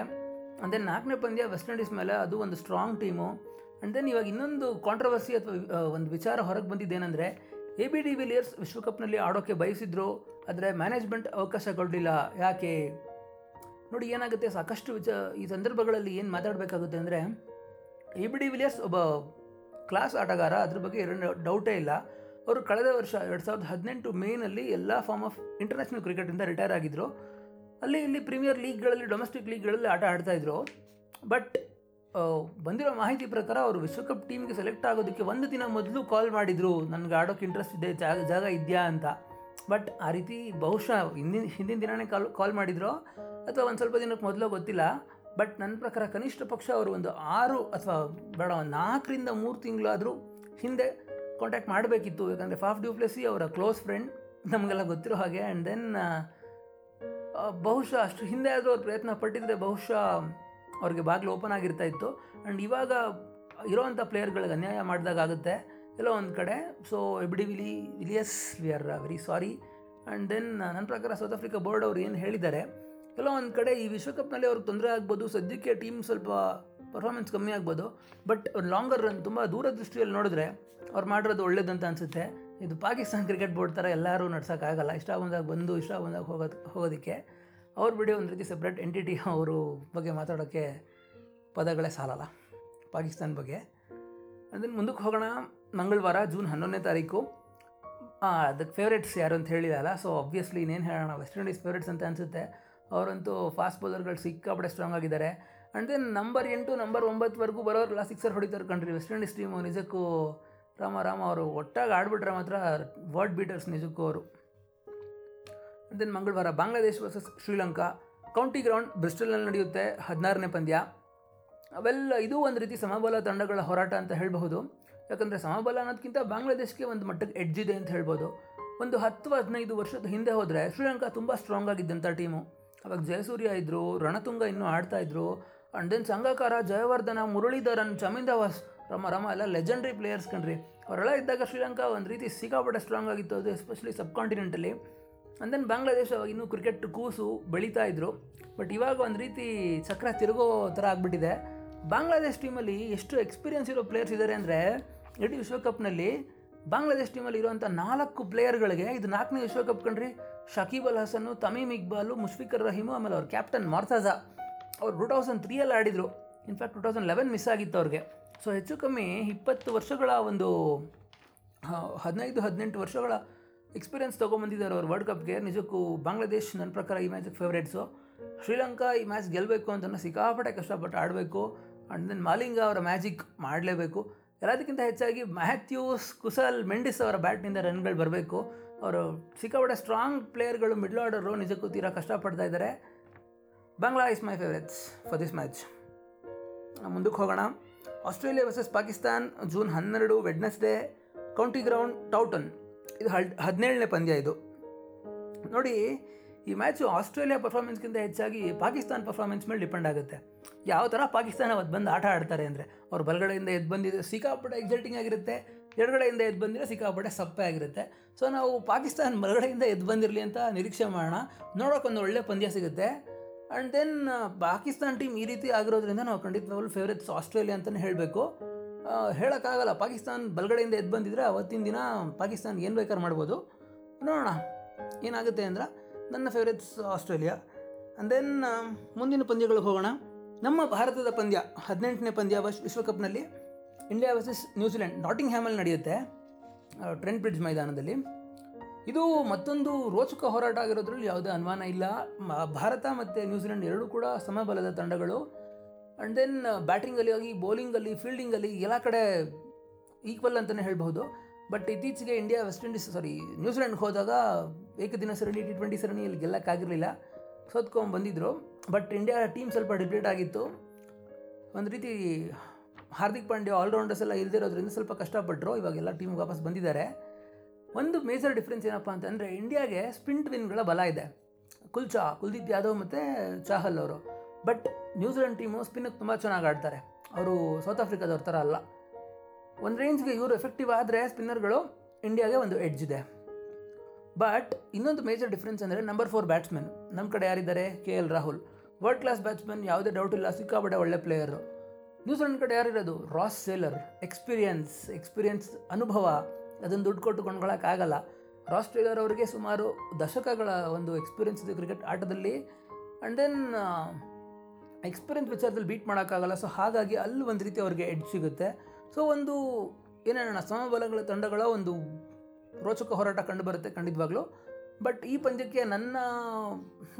ಅಂದರೆ ನಾಲ್ಕನೇ ಪಂದ್ಯ ವೆಸ್ಟ್ ಇಂಡೀಸ್ ಮೇಲೆ ಅದು ಒಂದು ಸ್ಟ್ರಾಂಗ್ ಟೀಮು ಆ್ಯಂಡ್ ದೆನ್ ಇವಾಗ ಇನ್ನೊಂದು ಕಾಂಟ್ರವರ್ಸಿ ಅಥವಾ ಒಂದು ವಿಚಾರ ಹೊರಗೆ ಬಂದಿದ್ದೇನೆಂದರೆ ಎ ಬಿ ಡಿ ವಿಲಿಯರ್ಸ್ ವಿಶ್ವಕಪ್ನಲ್ಲಿ ಆಡೋಕ್ಕೆ ಬಯಸಿದ್ರು, ಆದರೆ ಮ್ಯಾನೇಜ್ಮೆಂಟ್ ಅವಕಾಶ ಕೊಡಲಿಲ್ಲ ಯಾಕೆ? ನೋಡಿ ಏನಾಗುತ್ತೆ, ಸಾಕಷ್ಟು ವಿಚ, ಈ ಸಂದರ್ಭಗಳಲ್ಲಿ ಏನು ಮಾತಾಡಬೇಕಾಗುತ್ತೆ ಅಂದರೆ ಎ ಬಿ ಡಿ ವಿಲಿಯರ್ಸ್ ಒಬ್ಬ ಕ್ಲಾಸ್ ಆಟಗಾರ ಅದ್ರ ಬಗ್ಗೆ ಎರಡು ಡೌಟೇ ಇಲ್ಲ. ಅವರು ಕಳೆದ ವರ್ಷ ಎರಡು ಸಾವಿರದ ಹದಿನೆಂಟು ಮೇನಲ್ಲಿ ಎಲ್ಲ ಫಾರ್ಮ್ ಆಫ್ ಇಂಟರ್ನ್ಯಾಷನಲ್ ಕ್ರಿಕೆಟಿಂದ ರಿಟೈರ್ ಆಗಿದ್ದರು ಅಲ್ಲಿ ಇಲ್ಲಿ ಪ್ರೀಮಿಯರ್ ಲೀಗ್ಗಳಲ್ಲಿ ಡೊಮೆಸ್ಟಿಕ್ ಲೀಗ್ಗಳಲ್ಲಿ ಆಟ ಆಡ್ತಾಯಿದ್ರು ಬಟ್ ಬಂದಿರೋ ಮಾಹಿತಿ ಪ್ರಕಾರ ಅವರು ವಿಶ್ವಕಪ್ ಟೀಮ್ಗೆ ಸೆಲೆಕ್ಟ್ ಆಗೋದಕ್ಕೆ ಒಂದು ದಿನ ಮೊದಲು ಕಾಲ್ ಮಾಡಿದರು. ನನಗೆ ಆಡೋಕ್ಕೆ ಇಂಟ್ರೆಸ್ಟ್ ಇದೆ, ಜಾಗ ಜಾಗ ಇದೆಯಾ ಅಂತ. ಬಟ್ ಆ ರೀತಿ ಬಹುಶಃ ಹಿಂದಿನ ಹಿಂದಿನ ದಿನವೇ ಕಾಲ್ ಕಾಲ್ ಮಾಡಿದ್ರು? ಅಥವಾ ಒಂದು ಸ್ವಲ್ಪ ದಿನಕ್ಕೆ ಮೊದಲು ಗೊತ್ತಿಲ್ಲ. ಬಟ್ ನನ್ನ ಪ್ರಕಾರ ಕನಿಷ್ಠ ಪಕ್ಷ ಅವರು ಒಂದು ಆರು ಅಥವಾ ಬೇಡ ನಾಲ್ಕರಿಂದ ಮೂರು ತಿಂಗಳಾದರೂ ಹಿಂದೆ ಕಾಂಟ್ಯಾಕ್ಟ್ ಮಾಡಬೇಕಿತ್ತು. ಯಾಕಂದರೆ ಫಾಫ್ ಡ್ಯೂಪ್ಲೆಸಿ ಅವರ ಕ್ಲೋಸ್ ಫ್ರೆಂಡ್ ನಮಗೆಲ್ಲ ಗೊತ್ತಿರೋ ಹಾಗೆ. ಆ್ಯಂಡ್ ದೆನ್ ಬಹುಶಃ ಅಷ್ಟು ಹಿಂದೆ ಆದರೂ ಅವ್ರು ಪ್ರಯತ್ನ ಪಟ್ಟಿದ್ರೆ ಬಹುಶಃ ಅವ್ರಿಗೆ ಬಾಗಿಲು ಓಪನ್ ಆಗಿರ್ತಾ ಇತ್ತು. ಆ್ಯಂಡ್ ಇವಾಗ ಇರೋವಂಥ ಪ್ಲೇಯರ್ಗಳಿಗೆ ಅನ್ಯಾಯ ಮಾಡಿದಾಗ ಆಗುತ್ತೆ. ಎಲ್ಲ ಒಂದು ಕಡೆ. ಸೊ ಎಬ್ ಡಿ ವಿಲಿ, Villiers we are very sorry and then ನನ್ನ ಪ್ರಕಾರ ಸೌತ್ ಆಫ್ರಿಕಾ ಬೋರ್ಡ್ ಅವ್ರು ಏನು ಹೇಳಿದ್ದಾರೆ ಒಂದು ಕಡೆ ಈ ವಿಶ್ವಕಪ್ನಲ್ಲಿ ಅವ್ರಿಗೆ ತೊಂದರೆ ಆಗ್ಬೋದು, ಸದ್ಯಕ್ಕೆ ಟೀಮ್ ಸ್ವಲ್ಪ ಪರ್ಫಾರ್ಮೆನ್ಸ್ ಕಮ್ಮಿ ಆಗ್ಬೋದು ಬಟ್ ಲಾಂಗರ್ ರನ್ ತುಂಬ ದೂರದೃಷ್ಟಿಯಲ್ಲಿ ನೋಡಿದ್ರೆ ಅವ್ರು ಮಾಡಿರೋದು ಒಳ್ಳೇದಂತ ಅನಿಸುತ್ತೆ. ಇದು ಪಾಕಿಸ್ತಾನ ಕ್ರಿಕೆಟ್ ಬೋರ್ಡ್ ಥರ ಎಲ್ಲರೂ ನಡ್ಸೋಕ್ಕಾಗಲ್ಲ, ಇಷ್ಟ ಬಂದಾಗ ಬಂದು, ಇಷ್ಟ ಬಂದಾಗ ಹೋಗೋದು, ಹೋಗೋದಕ್ಕೆ. ಅವ್ರ ಬಿಡಿ ಒಂದು ರೀತಿ ಸಪ್ರೇಟ್ ಎಂಟಿಟಿ ಅವರು ಬಗ್ಗೆ ಮಾತಾಡೋಕ್ಕೆ ಪದಗಳೇ ಸಾಲಲ್ಲ ಪಾಕಿಸ್ತಾನ ಬಗ್ಗೆ. ಅದನ್ನು ಮುಂದಕ್ಕೆ ಹೋಗೋಣ, ಮಂಗಳವಾರ ಜೂನ್ ಹನ್ನೊಂದನೇ ತಾರೀಕು. ಅದಕ್ಕೆ ಫೇವ್ರೇಟ್ಸ್ ಯಾರು ಅಂತ ಹೇಳಿದಲ್ಲ ಸೊ ಅಬ್ವಿಯಸ್ಲಿ ಇನ್ನೇನು ಹೇಳೋಣ ವೆಸ್ಟ್ ಇಂಡೀಸ್ ಫೇವ್ರೇಟ್ಸ್ ಅಂತ ಅನಿಸುತ್ತೆ. ಅವರಂತೂ ಫಾಸ್ಟ್ ಬೌಲರ್ಗಳು ಸಿಕ್ಕಾಪಟ್ಟೆ ಸ್ಟ್ರಾಂಗ್ ಆಗಿದ್ದಾರೆ. ಆ್ಯಂಡ್ ದೆನ್ ನಂಬರ್ ಎಂಟು ನಂಬರ್ ಒಂಬತ್ತುವರೆಗೂ ಬರೋರೆಲ್ಲ ಸಿಕ್ಸರ್ ಹೊಡಿತಾರೆ ಕಣ್ರಿ. ವೆಸ್ಟ್ ಇಂಡೀಸ್ ಟೀಮು ನಿಜಕ್ಕೂ ರಾಮ ರಾಮ ಅವರು ಒಟ್ಟಾಗಿ ಆಡ್ಬಿಟ್ರೆ ಮಾತ್ರ ವರ್ಡ್ ಬೀಟರ್ಸ್ ನಿಜಕ್ಕೂ ಅವರು. ದೆನ್ ಮಂಗಳವಾರ Bangladesh versus Sri Lanka county ground ಬ್ರಿಸ್ಟಲ್ನಲ್ಲಿ ನಡೆಯುತ್ತೆ ಹದಿನಾರನೇ ಪಂದ್ಯ. ಅವೆಲ್ಲ ಇದು ಒಂದು ರೀತಿ ಸಮಬಲ ತಂಡಗಳ ಹೋರಾಟ ಅಂತ ಹೇಳಬಹುದು. ಯಾಕಂದರೆ ಸಮಬಲ ಅನ್ನೋದಕ್ಕಿಂತ ಬಾಂಗ್ಲಾದೇಶ್ಗೆ ಒಂದು ಮಟ್ಟಕ್ಕೆ ಎಡ್ಜ್ ಅಂತ ಹೇಳ್ಬೋದು ಒಂದು ಹತ್ತು ಹದಿನೈದು ವರ್ಷದ ಹಿಂದೆ ಹೋದರೆ ಶ್ರೀಲಂಕಾ ತುಂಬ ಸ್ಟ್ರಾಂಗ್ ಆಗಿದ್ದಂಥ ಟೀಮು ಅವಾಗ ಜಯಸೂರ್ಯ ಇದ್ದರು ರಣತುಂಗ ಇನ್ನೂ ಆಡ್ತಾ ಇದ್ರು. ಆ್ಯಂಡ್ ದೆನ್ ಸಂಘಕಾರ ಜಯವರ್ಧನ, ಮುರಳೀಧರನ್, ಚಮಿಂದವಾಸ್, ರಮ ರಮ ಎಲ್ಲ ಲೆಜೆಂಡ್ರಿ ಪ್ಲೇಯರ್ಸ್ ಕಣ್ರಿ. ಅವರೆಲ್ಲ ಇದ್ದಾಗ ಶ್ರೀಲಂಕಾ ಒಂದು ರೀತಿ ಸಿಕ್ಕಾಪಟ್ಟೆ ಸ್ಟ್ರಾಂಗ್ ಆಗಿತ್ತು, ಅದು ಎಸ್ಪೆಷಲಿ ಸಬ್ ಕಾಂಟಿನೆಂಟಲ್ಲಿ ಅಂಡ್ ದೆನ್ ಬಾಂಗ್ಲಾದೇಶ ಅವಾಗ ಇನ್ನೂ ಕ್ರಿಕೆಟ್ ಕೂಸು ಬೆಳೀತಾ ಇದ್ದರು ಬಟ್ ಇವಾಗ ಒಂದು ರೀತಿ ಚಕ್ರ ತಿರುಗೋ ಥರ ಆಗಿಬಿಟ್ಟಿದೆ. ಬಾಂಗ್ಲಾದೇಶ್ ಟೀಮಲ್ಲಿ ಎಷ್ಟು ಎಕ್ಸ್ಪೀರಿಯನ್ಸ್ ಇರೋ ಪ್ಲೇಯರ್ಸ್ ಇದ್ದಾರೆ ಅಂದರೆ, ಇಡೀ ವಿಶ್ವಕಪ್ನಲ್ಲಿ ಬಾಂಗ್ಲಾದೇಶ್ ಟೀಮಲ್ಲಿ ಇರುವಂಥ ನಾಲ್ಕು ಪ್ಲೇಯರ್ಗಳಿಗೆ ಇದು ನಾಲ್ಕನೇ ವಿಶ್ವಕಪ್ ಕಣ್ರಿ. ಶಕೀಬ್ ಅಲ್ ಹಸನ್ನು, ತಮೀಮ್ ಇಕ್ಬಾಲು, ಮುಷ್ಫಿಕರ್ ರಹೀಮು, ಆಮೇಲೆ ಅವ್ರ ಕ್ಯಾಪ್ಟನ್ ಮಾರ್ತಾಜಾ, ಅವ್ರು ಟೂ ತೌಸಂಡ್ ತ್ರೀಯಲ್ಲಿ ಆಡಿದರು. In fact two thousand eleven miss ಆಗಿತ್ತು ಅವ್ರಿಗೆ. ಸೊ ಹೆಚ್ಚು ಕಮ್ಮಿ ಇಪ್ಪತ್ತು ವರ್ಷಗಳ ಒಂದು ಹದಿನೈದು, ಹದಿನೆಂಟು ವರ್ಷಗಳ ಎಕ್ಸ್ಪೀರಿಯನ್ಸ್ ತೊಗೊಂಬಂದಿದ್ದಾರೆ ಅವ್ರು ವರ್ಲ್ಡ್ ಕಪ್ಗೆ ನಿಜಕ್ಕೂ ಬಾಂಗ್ಲಾದೇಶ್ ನನ್ನ ಪ್ರಕಾರ ಈ ಮ್ಯಾಚ್ ಫೇವ್ರೇಟ್ಸು ಶ್ರೀಲಂಕಾ ಈ ಮ್ಯಾಚ್ ಗೆಲ್ಲಬೇಕು ಅಂತ ಸಿಕ್ಕಾಪಟ್ಟೆ ಕಷ್ಟಪಟ್ಟು ಆಡಬೇಕು. ಆ್ಯಂಡ್ ದೆನ್ ಮಾಲಿಂಗ ಅವರ ಮ್ಯಾಜಿಕ್ ಮಾಡಲೇಬೇಕು. ಎಲ್ಲದಕ್ಕಿಂತ ಹೆಚ್ಚಾಗಿ ಮ್ಯಾಥ್ಯೂಸ್ ಕುಸಲ್ ಮೆಂಡಿಸ್ ಅವರ ಬ್ಯಾಟ್ನಿಂದ ರನ್ಗಳು ಬರಬೇಕು. ಅವರು ಸಿಕ್ಕಾಪಟ್ಟೆ ಸ್ಟ್ರಾಂಗ್ ಪ್ಲೇಯರ್ಗಳು ಮಿಡ್ಲ್ ಆರ್ಡರು ನಿಜಕ್ಕೂ ತೀರಾ ಕಷ್ಟಪಡ್ತಾ ಇದ್ದಾರೆ. Bangla is my favourites for this match ಮುಂದಕ್ಕೆ ಹೋಗೋಣ. ಆಸ್ಟ್ರೇಲಿಯಾ ವರ್ಸಸ್ ಪಾಕಿಸ್ತಾನ್ ಜೂನ್ ಹನ್ನೆರಡು ವೆಡ್ನೆಸ್ಡೇ ಕೌಂಟಿ ಗ್ರೌಂಡ್ ಟೌಟನ್ ಇದು ಹಡ್ ಹದಿನೇಳನೇ ಪಂದ್ಯ ಇದು. ನೋಡಿ, ಈ ಮ್ಯಾಚು ಆಸ್ಟ್ರೇಲಿಯಾ ಪರ್ಫಾರ್ಮೆನ್ಸ್ಗಿಂತ ಹೆಚ್ಚಾಗಿ ಪಾಕಿಸ್ತಾನ್ ಪರ್ಫಾರ್ಮೆನ್ಸ್ ಮೇಲೆ ಡಿಪೆಂಡ್ ಆಗುತ್ತೆ. ಯಾವ ಥರ ಪಾಕಿಸ್ತಾನ ಅವತ್ತು ಬಂದು ಆಟ ಆಡ್ತಾರೆ ಅಂದರೆ, ಅವ್ರು ಬಲಗಡೆಯಿಂದ ಎದ್ದು ಬಂದಿದ್ರೆ ಸಿಕ್ಕಾಪಟ್ಟೆ ಎಕ್ಸೈಟಿಂಗ್ ಆಗಿರುತ್ತೆ. ಎಡಗಡೆಯಿಂದ ಎದ್ದು ಬಂದರೆ ಸಿಕ್ಕಾಪಟ್ಟೆ ಸಪ್ಪೆ ಆಗಿರುತ್ತೆ. ಸೊ ನಾವು ಪಾಕಿಸ್ತಾನ ಬಲಗಡೆಯಿಂದ ಎದ್ದು ಬಂದಿರಲಿ ಅಂತ ನಿರೀಕ್ಷೆ ಮಾಡೋಣ. ನೋಡೋಕ್ಕೊಂದು ಒಳ್ಳೆ ಪಂದ್ಯ ಸಿಗುತ್ತೆ. ಆ್ಯಂಡ್ ದೆನ್ ಪಾಕಿಸ್ತಾನ್ ಟೀಮ್ ಈ ರೀತಿ ಆಗಿರೋದ್ರಿಂದ ನಾವು ಖಂಡಿತವಾಗ್ಲೂ ಫೇವ್ರೇಟ್ಸ್ ಆಸ್ಟ್ರೇಲಿಯಾ ಅಂತಲೇ ಹೇಳಬೇಕು. ಹೇಳೋಕ್ಕಾಗಲ್ಲ, ಪಾಕಿಸ್ತಾನ್ ಬಲಗಡೆಯಿಂದ ಎದ್ದು ಬಂದಿದ್ರೆ ಅವತ್ತಿನ ದಿನ ಪಾಕಿಸ್ತಾನ್ ಏನು ಬೇಕಾದ್ರೆ ಮಾಡ್ಬೋದು. ನೋಡೋಣ, ಏನಾಗುತ್ತೆ ಅಂದ್ರೆ ನನ್ನ ಫೇವ್ರೇಟ್ಸ್ ಆಸ್ಟ್ರೇಲಿಯಾ ಆ್ಯಂಡ್ ದೆನ್ ಮುಂದಿನ ಪಂದ್ಯಗಳಿಗೆ ಹೋಗೋಣ. ನಮ್ಮ ಭಾರತದ ಪಂದ್ಯ, ಹದಿನೆಂಟನೇ ಪಂದ್ಯ ವಿಶ್ ವಿಶ್ವಕಪ್ನಲ್ಲಿ. ಇಂಡಿಯಾ ವರ್ಸಸ್ ನ್ಯೂಜಿಲೆಂಡ್ ನಾಟಿಂಗ್ ಹ್ಯಾಮಲ್ಲಿ ನಡೆಯುತ್ತೆ ಟ್ರೆಂಟ್ ಬ್ರಿಡ್ಜ್ ಮೈದಾನದಲ್ಲಿ. ಇದು ಮತ್ತೊಂದು ರೋಚಕ ಹೋರಾಟ ಆಗಿರೋದ್ರಲ್ಲಿ ಯಾವುದೇ ಅನುಮಾನ ಇಲ್ಲ. ಭಾರತ ಮತ್ತು ನ್ಯೂಜಿಲೆಂಡ್ ಎರಡೂ ಕೂಡ ಸಮಬಲದ ತಂಡಗಳು. ಆ್ಯಂಡ್ ದೆನ್ ಬ್ಯಾಟಿಂಗಲ್ಲಿ ಆಗಿ ಬೌಲಿಂಗಲ್ಲಿ ಫೀಲ್ಡಿಂಗಲ್ಲಿ ಎಲ್ಲ ಕಡೆ ಈಕ್ವಲ್ ಅಂತಲೇ ಹೇಳ್ಬಹುದು. ಬಟ್ ಇತ್ತೀಚೆಗೆ ಇಂಡಿಯಾ ವೆಸ್ಟ್ ಇಂಡೀಸ್ ಸಾರಿ ನ್ಯೂಜಿಲೆಂಡ್ಗೆ ಹೋದಾಗ ಏಕದಿನ ಸರಣಿ ಟಿ ಟ್ವೆಂಟಿ ಸರಣಿಯಲ್ಲಿ ಗೆಲ್ಲಕ್ಕಾಗಿರಲಿಲ್ಲ. ಸೋತ್ಕೊಂಡು ಬಂದಿದ್ದರು ಬಟ್ ಇಂಡಿಯಾ ಟೀಮ್ ಸ್ವಲ್ಪ ಡಿಪ್ಲೀಟ್ ಆಗಿತ್ತು. ಒಂದು ರೀತಿ ಹಾರ್ದಿಕ್ ಪಾಂಡ್ಯ ಆಲ್ರೌಂಡರ್ಸ್ ಎಲ್ಲ ಇಲ್ದಿರೋದ್ರಿಂದ ಸ್ವಲ್ಪ ಕಷ್ಟಪಟ್ಟರು ಇವಾಗೆಲ್ಲ ಟೀಮ್ ವಾಪಸ್ ಬಂದಿದ್ದಾರೆ. ಒಂದು ಮೇಜರ್ ಡಿಫ್ರೆನ್ಸ್ ಏನಪ್ಪ ಅಂತಂದರೆ ಇಂಡಿಯಾಗೆ ಸ್ಪಿಂಟ್ ವಿನ್ಗಳ ಬಲ ಇದೆ. ಕುಲ್ಚಾ ಕುಲ್ದೀಪ್ ಯಾದವ್ ಮತ್ತು ಚಾಹಲ್ ಅವರು. ಬಟ್ ನ್ಯೂಜಿಲೆಂಡ್ ಟೀಮು ಸ್ಪಿನ್ನಿಗೆ ತುಂಬ ಚೆನ್ನಾಗಿ ಆಡ್ತಾರೆ. ಅವರು ಸೌತ್ ಆಫ್ರಿಕಾದವ್ರ ಥರ ಅಲ್ಲ. ಒಂದು ರೇಂಜ್ಗೆ ಇವರು ಎಫೆಕ್ಟಿವ್ ಆದರೆ ಸ್ಪಿನ್ನರ್ಗಳು ಇಂಡಿಯಾಗೆ ಒಂದು ಎಡ್ಜ್ ಇದೆ. ಬಟ್ ಇನ್ನೊಂದು ಮೇಜರ್ ಡಿಫ್ರೆನ್ಸ್ ಅಂದರೆ ನಂಬರ್ ಫೋರ್ ಬ್ಯಾಟ್ಸ್ಮನ್ ನಮ್ಮ ಕಡೆ ಯಾರಿದ್ದಾರೆ? K L Rahul. World class batsman ಯಾವುದೇ ಡೌಟ್ ಇಲ್ಲ, ಸಿಕ್ಕಾಪಟ್ಟೆ ಒಳ್ಳೆ ಪ್ಲೇಯರು ನ್ಯೂಜಿಲೆಂಡ್ ಕಡೆ ಯಾರಿರೋದು ರಾಸ್ ಸೇಲರ್. ಎಕ್ಸ್ಪೀರಿಯನ್ಸ್ ಎಕ್ಸ್ಪೀರಿಯನ್ಸ್ ಅನುಭವ. ಅದನ್ನು ದುಡ್ಡು ಕೊಟ್ಟು ಕೊಂಡ್ಕೊಳ್ಳೋಕ್ಕಾಗಲ್ಲ ರಾಸ್ ಟೇಲರ್ ಅವರಿಗೆ ಸುಮಾರು ದಶಕಗಳ ಒಂದು ಎಕ್ಸ್ಪೀರಿಯನ್ಸ್ ಇದೆ ಕ್ರಿಕೆಟ್ ಆಟದಲ್ಲಿ. ಆ್ಯಂಡ್ ದೆನ್ ಎಕ್ಸ್ಪೀರಿಯನ್ಸ್ ವಿಚಾರದಲ್ಲಿ ಬೀಟ್ ಮಾಡೋಕ್ಕಾಗಲ್ಲ. ಸೊ ಹಾಗಾಗಿ ಅಲ್ಲಿ ಒಂದು ರೀತಿ ಅವ್ರಿಗೆ ಎಡ್ ಸಿಗುತ್ತೆ. ಸೊ ಒಂದು ಏನೇನೋಣ ಸಮಬಲಗಳ ತಂಡಗಳ ಒಂದು ರೋಚಕ ಹೋರಾಟ ಕಂಡು ಬರುತ್ತೆ ಖಂಡಿತವಾಗ್ಲೂ. ಬಟ್ ಈ ಪಂದ್ಯಕ್ಕೆ ನನ್ನ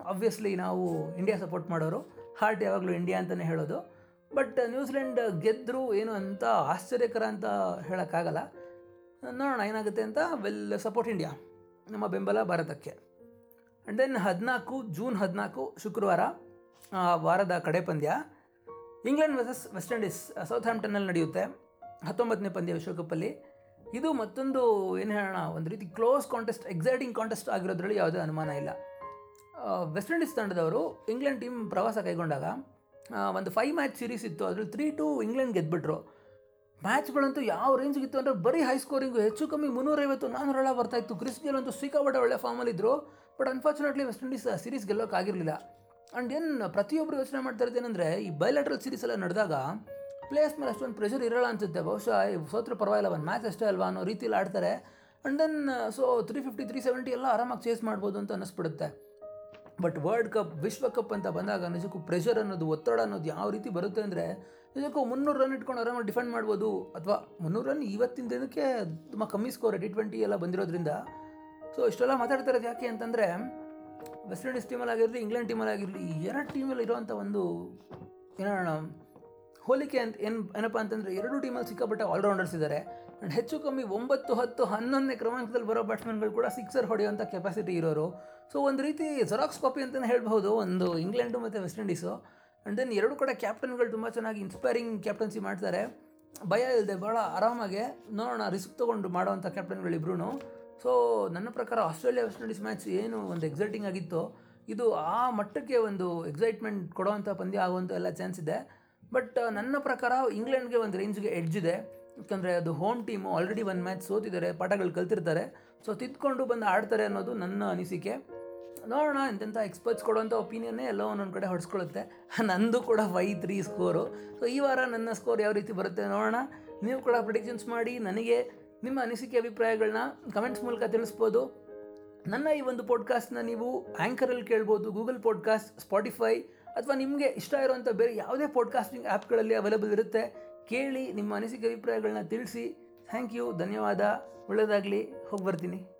ಆಬ್ವಿಯಸ್ಲಿ ನಾವು ಇಂಡಿಯಾ ಸಪೋರ್ಟ್ ಮಾಡೋರು. ಹಾರ್ಟ್ ಯಾವಾಗಲೂ ಇಂಡಿಯಾ ಅಂತಲೇ ಹೇಳೋದು. ಬಟ್ ನ್ಯೂಜಿಲೆಂಡ್ ಗೆದ್ದರು ಏನು ಅಂತ ಆಶ್ಚರ್ಯಕರ ಅಂತ ಹೇಳೋಕ್ಕಾಗಲ್ಲ. ನೋಡೋಣ ಏನಾಗುತ್ತೆ ಅಂತ? ವೆಲ್ ಸಪೋರ್ಟ್ ಇಂಡಿಯಾ ನಮ್ಮ ಬೆಂಬಲ ಭಾರತಕ್ಕೆ. ಆ್ಯಂಡ್ ದೆನ್ ಹದಿನಾಲ್ಕು ಜೂನ್ ಹದಿನಾಲ್ಕು, ಶುಕ್ರವಾರ ವಾರದ ಕಡೆ ಪಂದ್ಯ. ಇಂಗ್ಲೆಂಡ್ ವರ್ಸಸ್ ವೆಸ್ಟ್ ಇಂಡೀಸ್ ಸೌತ್ ಹ್ಯಾಂಪ್ಟನ್ನಲ್ಲಿ ನಡೆಯುತ್ತೆ. ಹತ್ತೊಂಬತ್ತನೇ ಪಂದ್ಯ ವಿಶ್ವಕಪ್ಪಲ್ಲಿ. ಇದು ಮತ್ತೊಂದು, ಏನು ಹೇಳೋಣ, ಒಂದು ರೀತಿ ಕ್ಲೋಸ್ ಕಾಂಟೆಸ್ಟ್ ಎಕ್ಸೈಟಿಂಗ್ ಕಾಂಟೆಸ್ಟ್ ಆಗಿರೋದ್ರಲ್ಲಿ ಯಾವುದೇ ಅನುಮಾನ ಇಲ್ಲ. ವೆಸ್ಟ್ ಇಂಡೀಸ್ ತಂಡದವರು ಇಂಗ್ಲೆಂಡ್ ಟೀಮ್ ಪ್ರವಾಸ ಕೈಗೊಂಡಾಗ ಒಂದು ಫೈವ್ ಮ್ಯಾಚ್ ಸೀರೀಸ್ ಇತ್ತು. ಅದರಲ್ಲಿ ತ್ರೀ ಟು ಇಂಗ್ಲೆಂಡ್ ಗೆದ್ಬಿಟ್ರು. ಮ್ಯಾಚ್ಗಳಂತೂ ಯಾವ ರೇಂಜ್ಗಿತ್ತು ಅಂದರೆ ಬರೀ ಹೈ ಸ್ಕೋರಿಂಗು ಹೆಚ್ಚು ಕಮ್ಮಿ ಮುನ್ನೂರೈವತ್ತು ಬರ್ತಾ ಬರ್ತಾಯಿತ್ತು ಕ್ರಿಸ್ ಗೇಲ್ ಅಂತೂ ಸಿಕ್ಕಾಪಟ್ಟೆ ಒಳ್ಳೆ ಫಾರ್ಮಲ್ಲಿದ್ದರು but unfortunately West Indies series ಗೆಲ್ಲೋಕ್ಕಾಗಿರಲಿಲ್ಲ and ಏನು ಪ್ರತಿಯೊಬ್ಬರು ಯೋಚನೆ ಮಾಡ್ತಾ ಏನಂದರೆ, ಈ ಬಯಲಾಟ್ರಲ್ ಸೀರೀಸ್ ಎಲ್ಲ ನಡೆದಾಗ ಪ್ಲೇಯರ್ಸ್ ಮೇಲೆ ಅಷ್ಟೊಂದು ಪ್ರೆಷರ್ ಇರೋಲ್ಲ ಅನ್ಸುತ್ತೆ. ಬಹುಶಃ ಸೋತ್ರ ಪರವಾಗಿಲ್ಲ, ಒಂದು ಮ್ಯಾಚ್ ಅಷ್ಟೇ ಅಲ್ವಾ ಅನ್ನೋ ರೀತಿಯಲ್ಲಿ ಆಡ್ತಾರೆ. And then so three fifty three seventy ಎಲ್ಲ ಆರಾಮಾಗಿ ಚೇಸ್ ಮಾಡ್ಬೋದು ಅಂತ ಅನ್ನಿಸ್ಬಿಡುತ್ತೆ. ಬಟ್ ವರ್ಲ್ಡ್ ಕಪ್ ವಿಶ್ವಕಪ್ ಅಂತ ಬಂದಾಗ ನಿಜಕ್ಕೂ ಪ್ರೆಷರ್ ಅನ್ನೋದು, ಒತ್ತಡ ಅನ್ನೋದು ಯಾವ ರೀತಿ ಬರುತ್ತೆ ಅಂದರೆ ನಿಜಕ್ಕೂ ಮುನ್ನೂರು ರನ್ ಇಟ್ಕೊಂಡು ಆರಾಮಾಗಿ ಡಿಫೆಂಡ್ ಮಾಡ್ಬೋದು. ಅಥವಾ ಮುನ್ನೂರು ರನ್ ಇವತ್ತಿನ ದಿನಕ್ಕೆ ತುಂಬ ಕಮ್ಮಿ ಸ್ಕೋರ್ ಟಿ ಟ್ವೆಂಟಿ ಎಲ್ಲ ಬಂದಿರೋದ್ರಿಂದ. ಸೊ ಇಷ್ಟೆಲ್ಲ ಮಾತಾಡ್ತಾ ಇರೋದು ಯಾಕೆ ಅಂತಂದರೆ ವೆಸ್ಟ್ ಇಂಡೀಸ್ ಟೀಮಲ್ಲಿ ಆಗಿರಲಿ ಇಂಗ್ಲೆಂಡ್ ಟೀಮಲ್ಲಿ ಆಗಿರಲಿ ಎರಡು ಟೀಮಲ್ಲಿ ಇರೋವಂಥ ಒಂದು ಏನೋಣ ಹೋಲಿಕೆ ಅಂತ ಏನು, ಏನಪ್ಪ ಅಂತಂದರೆ ಎರಡು ಟೀಮಲ್ಲಿ ಸಿಕ್ಕಾಪಟ್ಟೆ ಆಲ್ರೌಂಡರ್ಸ್ ಇದ್ದಾರೆ ಆ್ಯಂಡ್ ಹೆಚ್ಚು ಕಮ್ಮಿ ಒಂಬತ್ತು, ಹತ್ತು, ಹನ್ನೊಂದನೇ ಕ್ರಮಾಂಕದಲ್ಲಿ ಬರೋ ಬ್ಯಾಟ್ಸ್ಮನ್ಗಳು ಕೂಡ ಸಿಕ್ಸರ್ ಹೊಡೆಯುವಂಥ ಕೆಪಾಸಿಟಿ ಇರೋರು. ಸೊ ಒಂದು ರೀತಿ ಜೆರಾಕ್ಸ್ ಕಾಪಿ ಅಂತಲೇ ಹೇಳ್ಬಹುದು. ಒಂದು ಇಂಗ್ಲೆಂಡು ಮತ್ತು ವೆಸ್ಟ್ ಇಂಡೀಸು ಆ್ಯಂಡ್ ದೆನ್ ಎರಡು ಕಡೆ ಕ್ಯಾಪ್ಟನ್ಗಳು ತುಂಬ ಚೆನ್ನಾಗಿ ಇನ್ಸ್ಪೈರಿಂಗ್ ಕ್ಯಾಪ್ಟನ್ಸಿ ಮಾಡ್ತಾರೆ. ಭಯ ಇಲ್ಲದೆ ಭಾಳ ಆರಾಮಾಗಿ ನೋಡೋಣ ರಿಸ್ಕ್ ತೊಗೊಂಡು ಮಾಡೋವಂಥ ಕ್ಯಾಪ್ಟನ್ಗಳಿಬ್ರು ಸೊ ನನ್ನ ಪ್ರಕಾರ ಆಸ್ಟ್ರೇಲಿಯಾ ವೆಸ್ಟ್ ಇಂಡೀಸ್ ಮ್ಯಾಚ್ ಏನು ಒಂದು ಎಕ್ಸೈಟಿಂಗ್ ಆಗಿತ್ತು, ಇದು ಆ ಮಟ್ಟಕ್ಕೆ ಒಂದು ಎಕ್ಸೈಟ್ಮೆಂಟ್ ಕೊಡೋವಂಥ ಪಂದ್ಯ ಆಗುವಂಥ ಎಲ್ಲ ಚಾನ್ಸ್ ಇದೆ. ಬಟ್ ನನ್ನ ಪ್ರಕಾರ ಇಂಗ್ಲೆಂಡ್ಗೆ ಒಂದು ರೇಂಜ್ಗೆ ಎಡ್ಜ್ ಇದೆ. ಯಾಕಂದರೆ ಅದು ಹೋಮ್ ಟೀಮು ಆಲ್ರೆಡಿ ಒಂದು ಮ್ಯಾಚ್ ಸೋತಿದ್ದಾರೆ, ಪಾಠಗಳು ಕಲ್ತಿರ್ತಾರೆ. ಸೊ ತಿದ್ಕೊಂಡು ಬಂದು ಆಡ್ತಾರೆ ಅನ್ನೋದು ನನ್ನ ಅನಿಸಿಕೆ. ನೋಡೋಣ, ಎಂತೆಂಥ ಎಕ್ಸ್ಪರ್ಟ್ಸ್ ಕೊಡುವಂಥ ಒಪಿನಿಯನ್ನೇ ಎಲ್ಲೋ ಒಂದೊಂದು ಕಡೆ ಹೊಡ್ಸ್ಕೊಳ್ಳುತ್ತೆ ನಂದು ಕೂಡ ಫೈ ತ್ರೀ ಸ್ಕೋರು ಸೊ ಈ ವಾರ ನನ್ನ ಸ್ಕೋರ್ ಯಾವ ರೀತಿ ಬರುತ್ತೆ ನೋಡೋಣ. ನೀವು ಕೂಡ ಪ್ರಿಡಿಕ್ಷನ್ಸ್ ಮಾಡಿ, ನನಗೆ ನಿಮ್ಮ ಅನಿಸಿಕೆ ಅಭಿಪ್ರಾಯಗಳನ್ನ ಕಮೆಂಟ್ಸ್ ಮೂಲಕ ತಿಳಿಸ್ಬೋದು. ನನ್ನ ಈ ಒಂದು ಪಾಡ್ಕಾಸ್ಟ್ನ ನೀವು ಆ್ಯಂಕರಲ್ಲಿ ಕೇಳ್ಬೋದು ಗೂಗಲ್ ಪಾಡ್ಕಾಸ್ಟ್ ಸ್ಪಾಟಿಫೈ ಅಥವಾ ನಿಮಗೆ ಇಷ್ಟ ಇರುವಂಥ ಬೇರೆ ಯಾವುದೇ ಪಾಡ್ಕಾಸ್ಟಿಂಗ್ ಆ್ಯಪ್ಗಳಲ್ಲಿ ಅವೈಲೇಬಲ್ ಇರುತ್ತೆ. ಕೇಳಿ ನಿಮ್ಮ ಅನಿಸಿಕೆ ಅಭಿಪ್ರಾಯಗಳನ್ನ ತಿಳಿಸಿ. ಥ್ಯಾಂಕ್ ಯು ಧನ್ಯವಾದ. ಒಳ್ಳೆಯದಾಗಲಿ ಹೋಗಿ ಬರ್ತೀನಿ.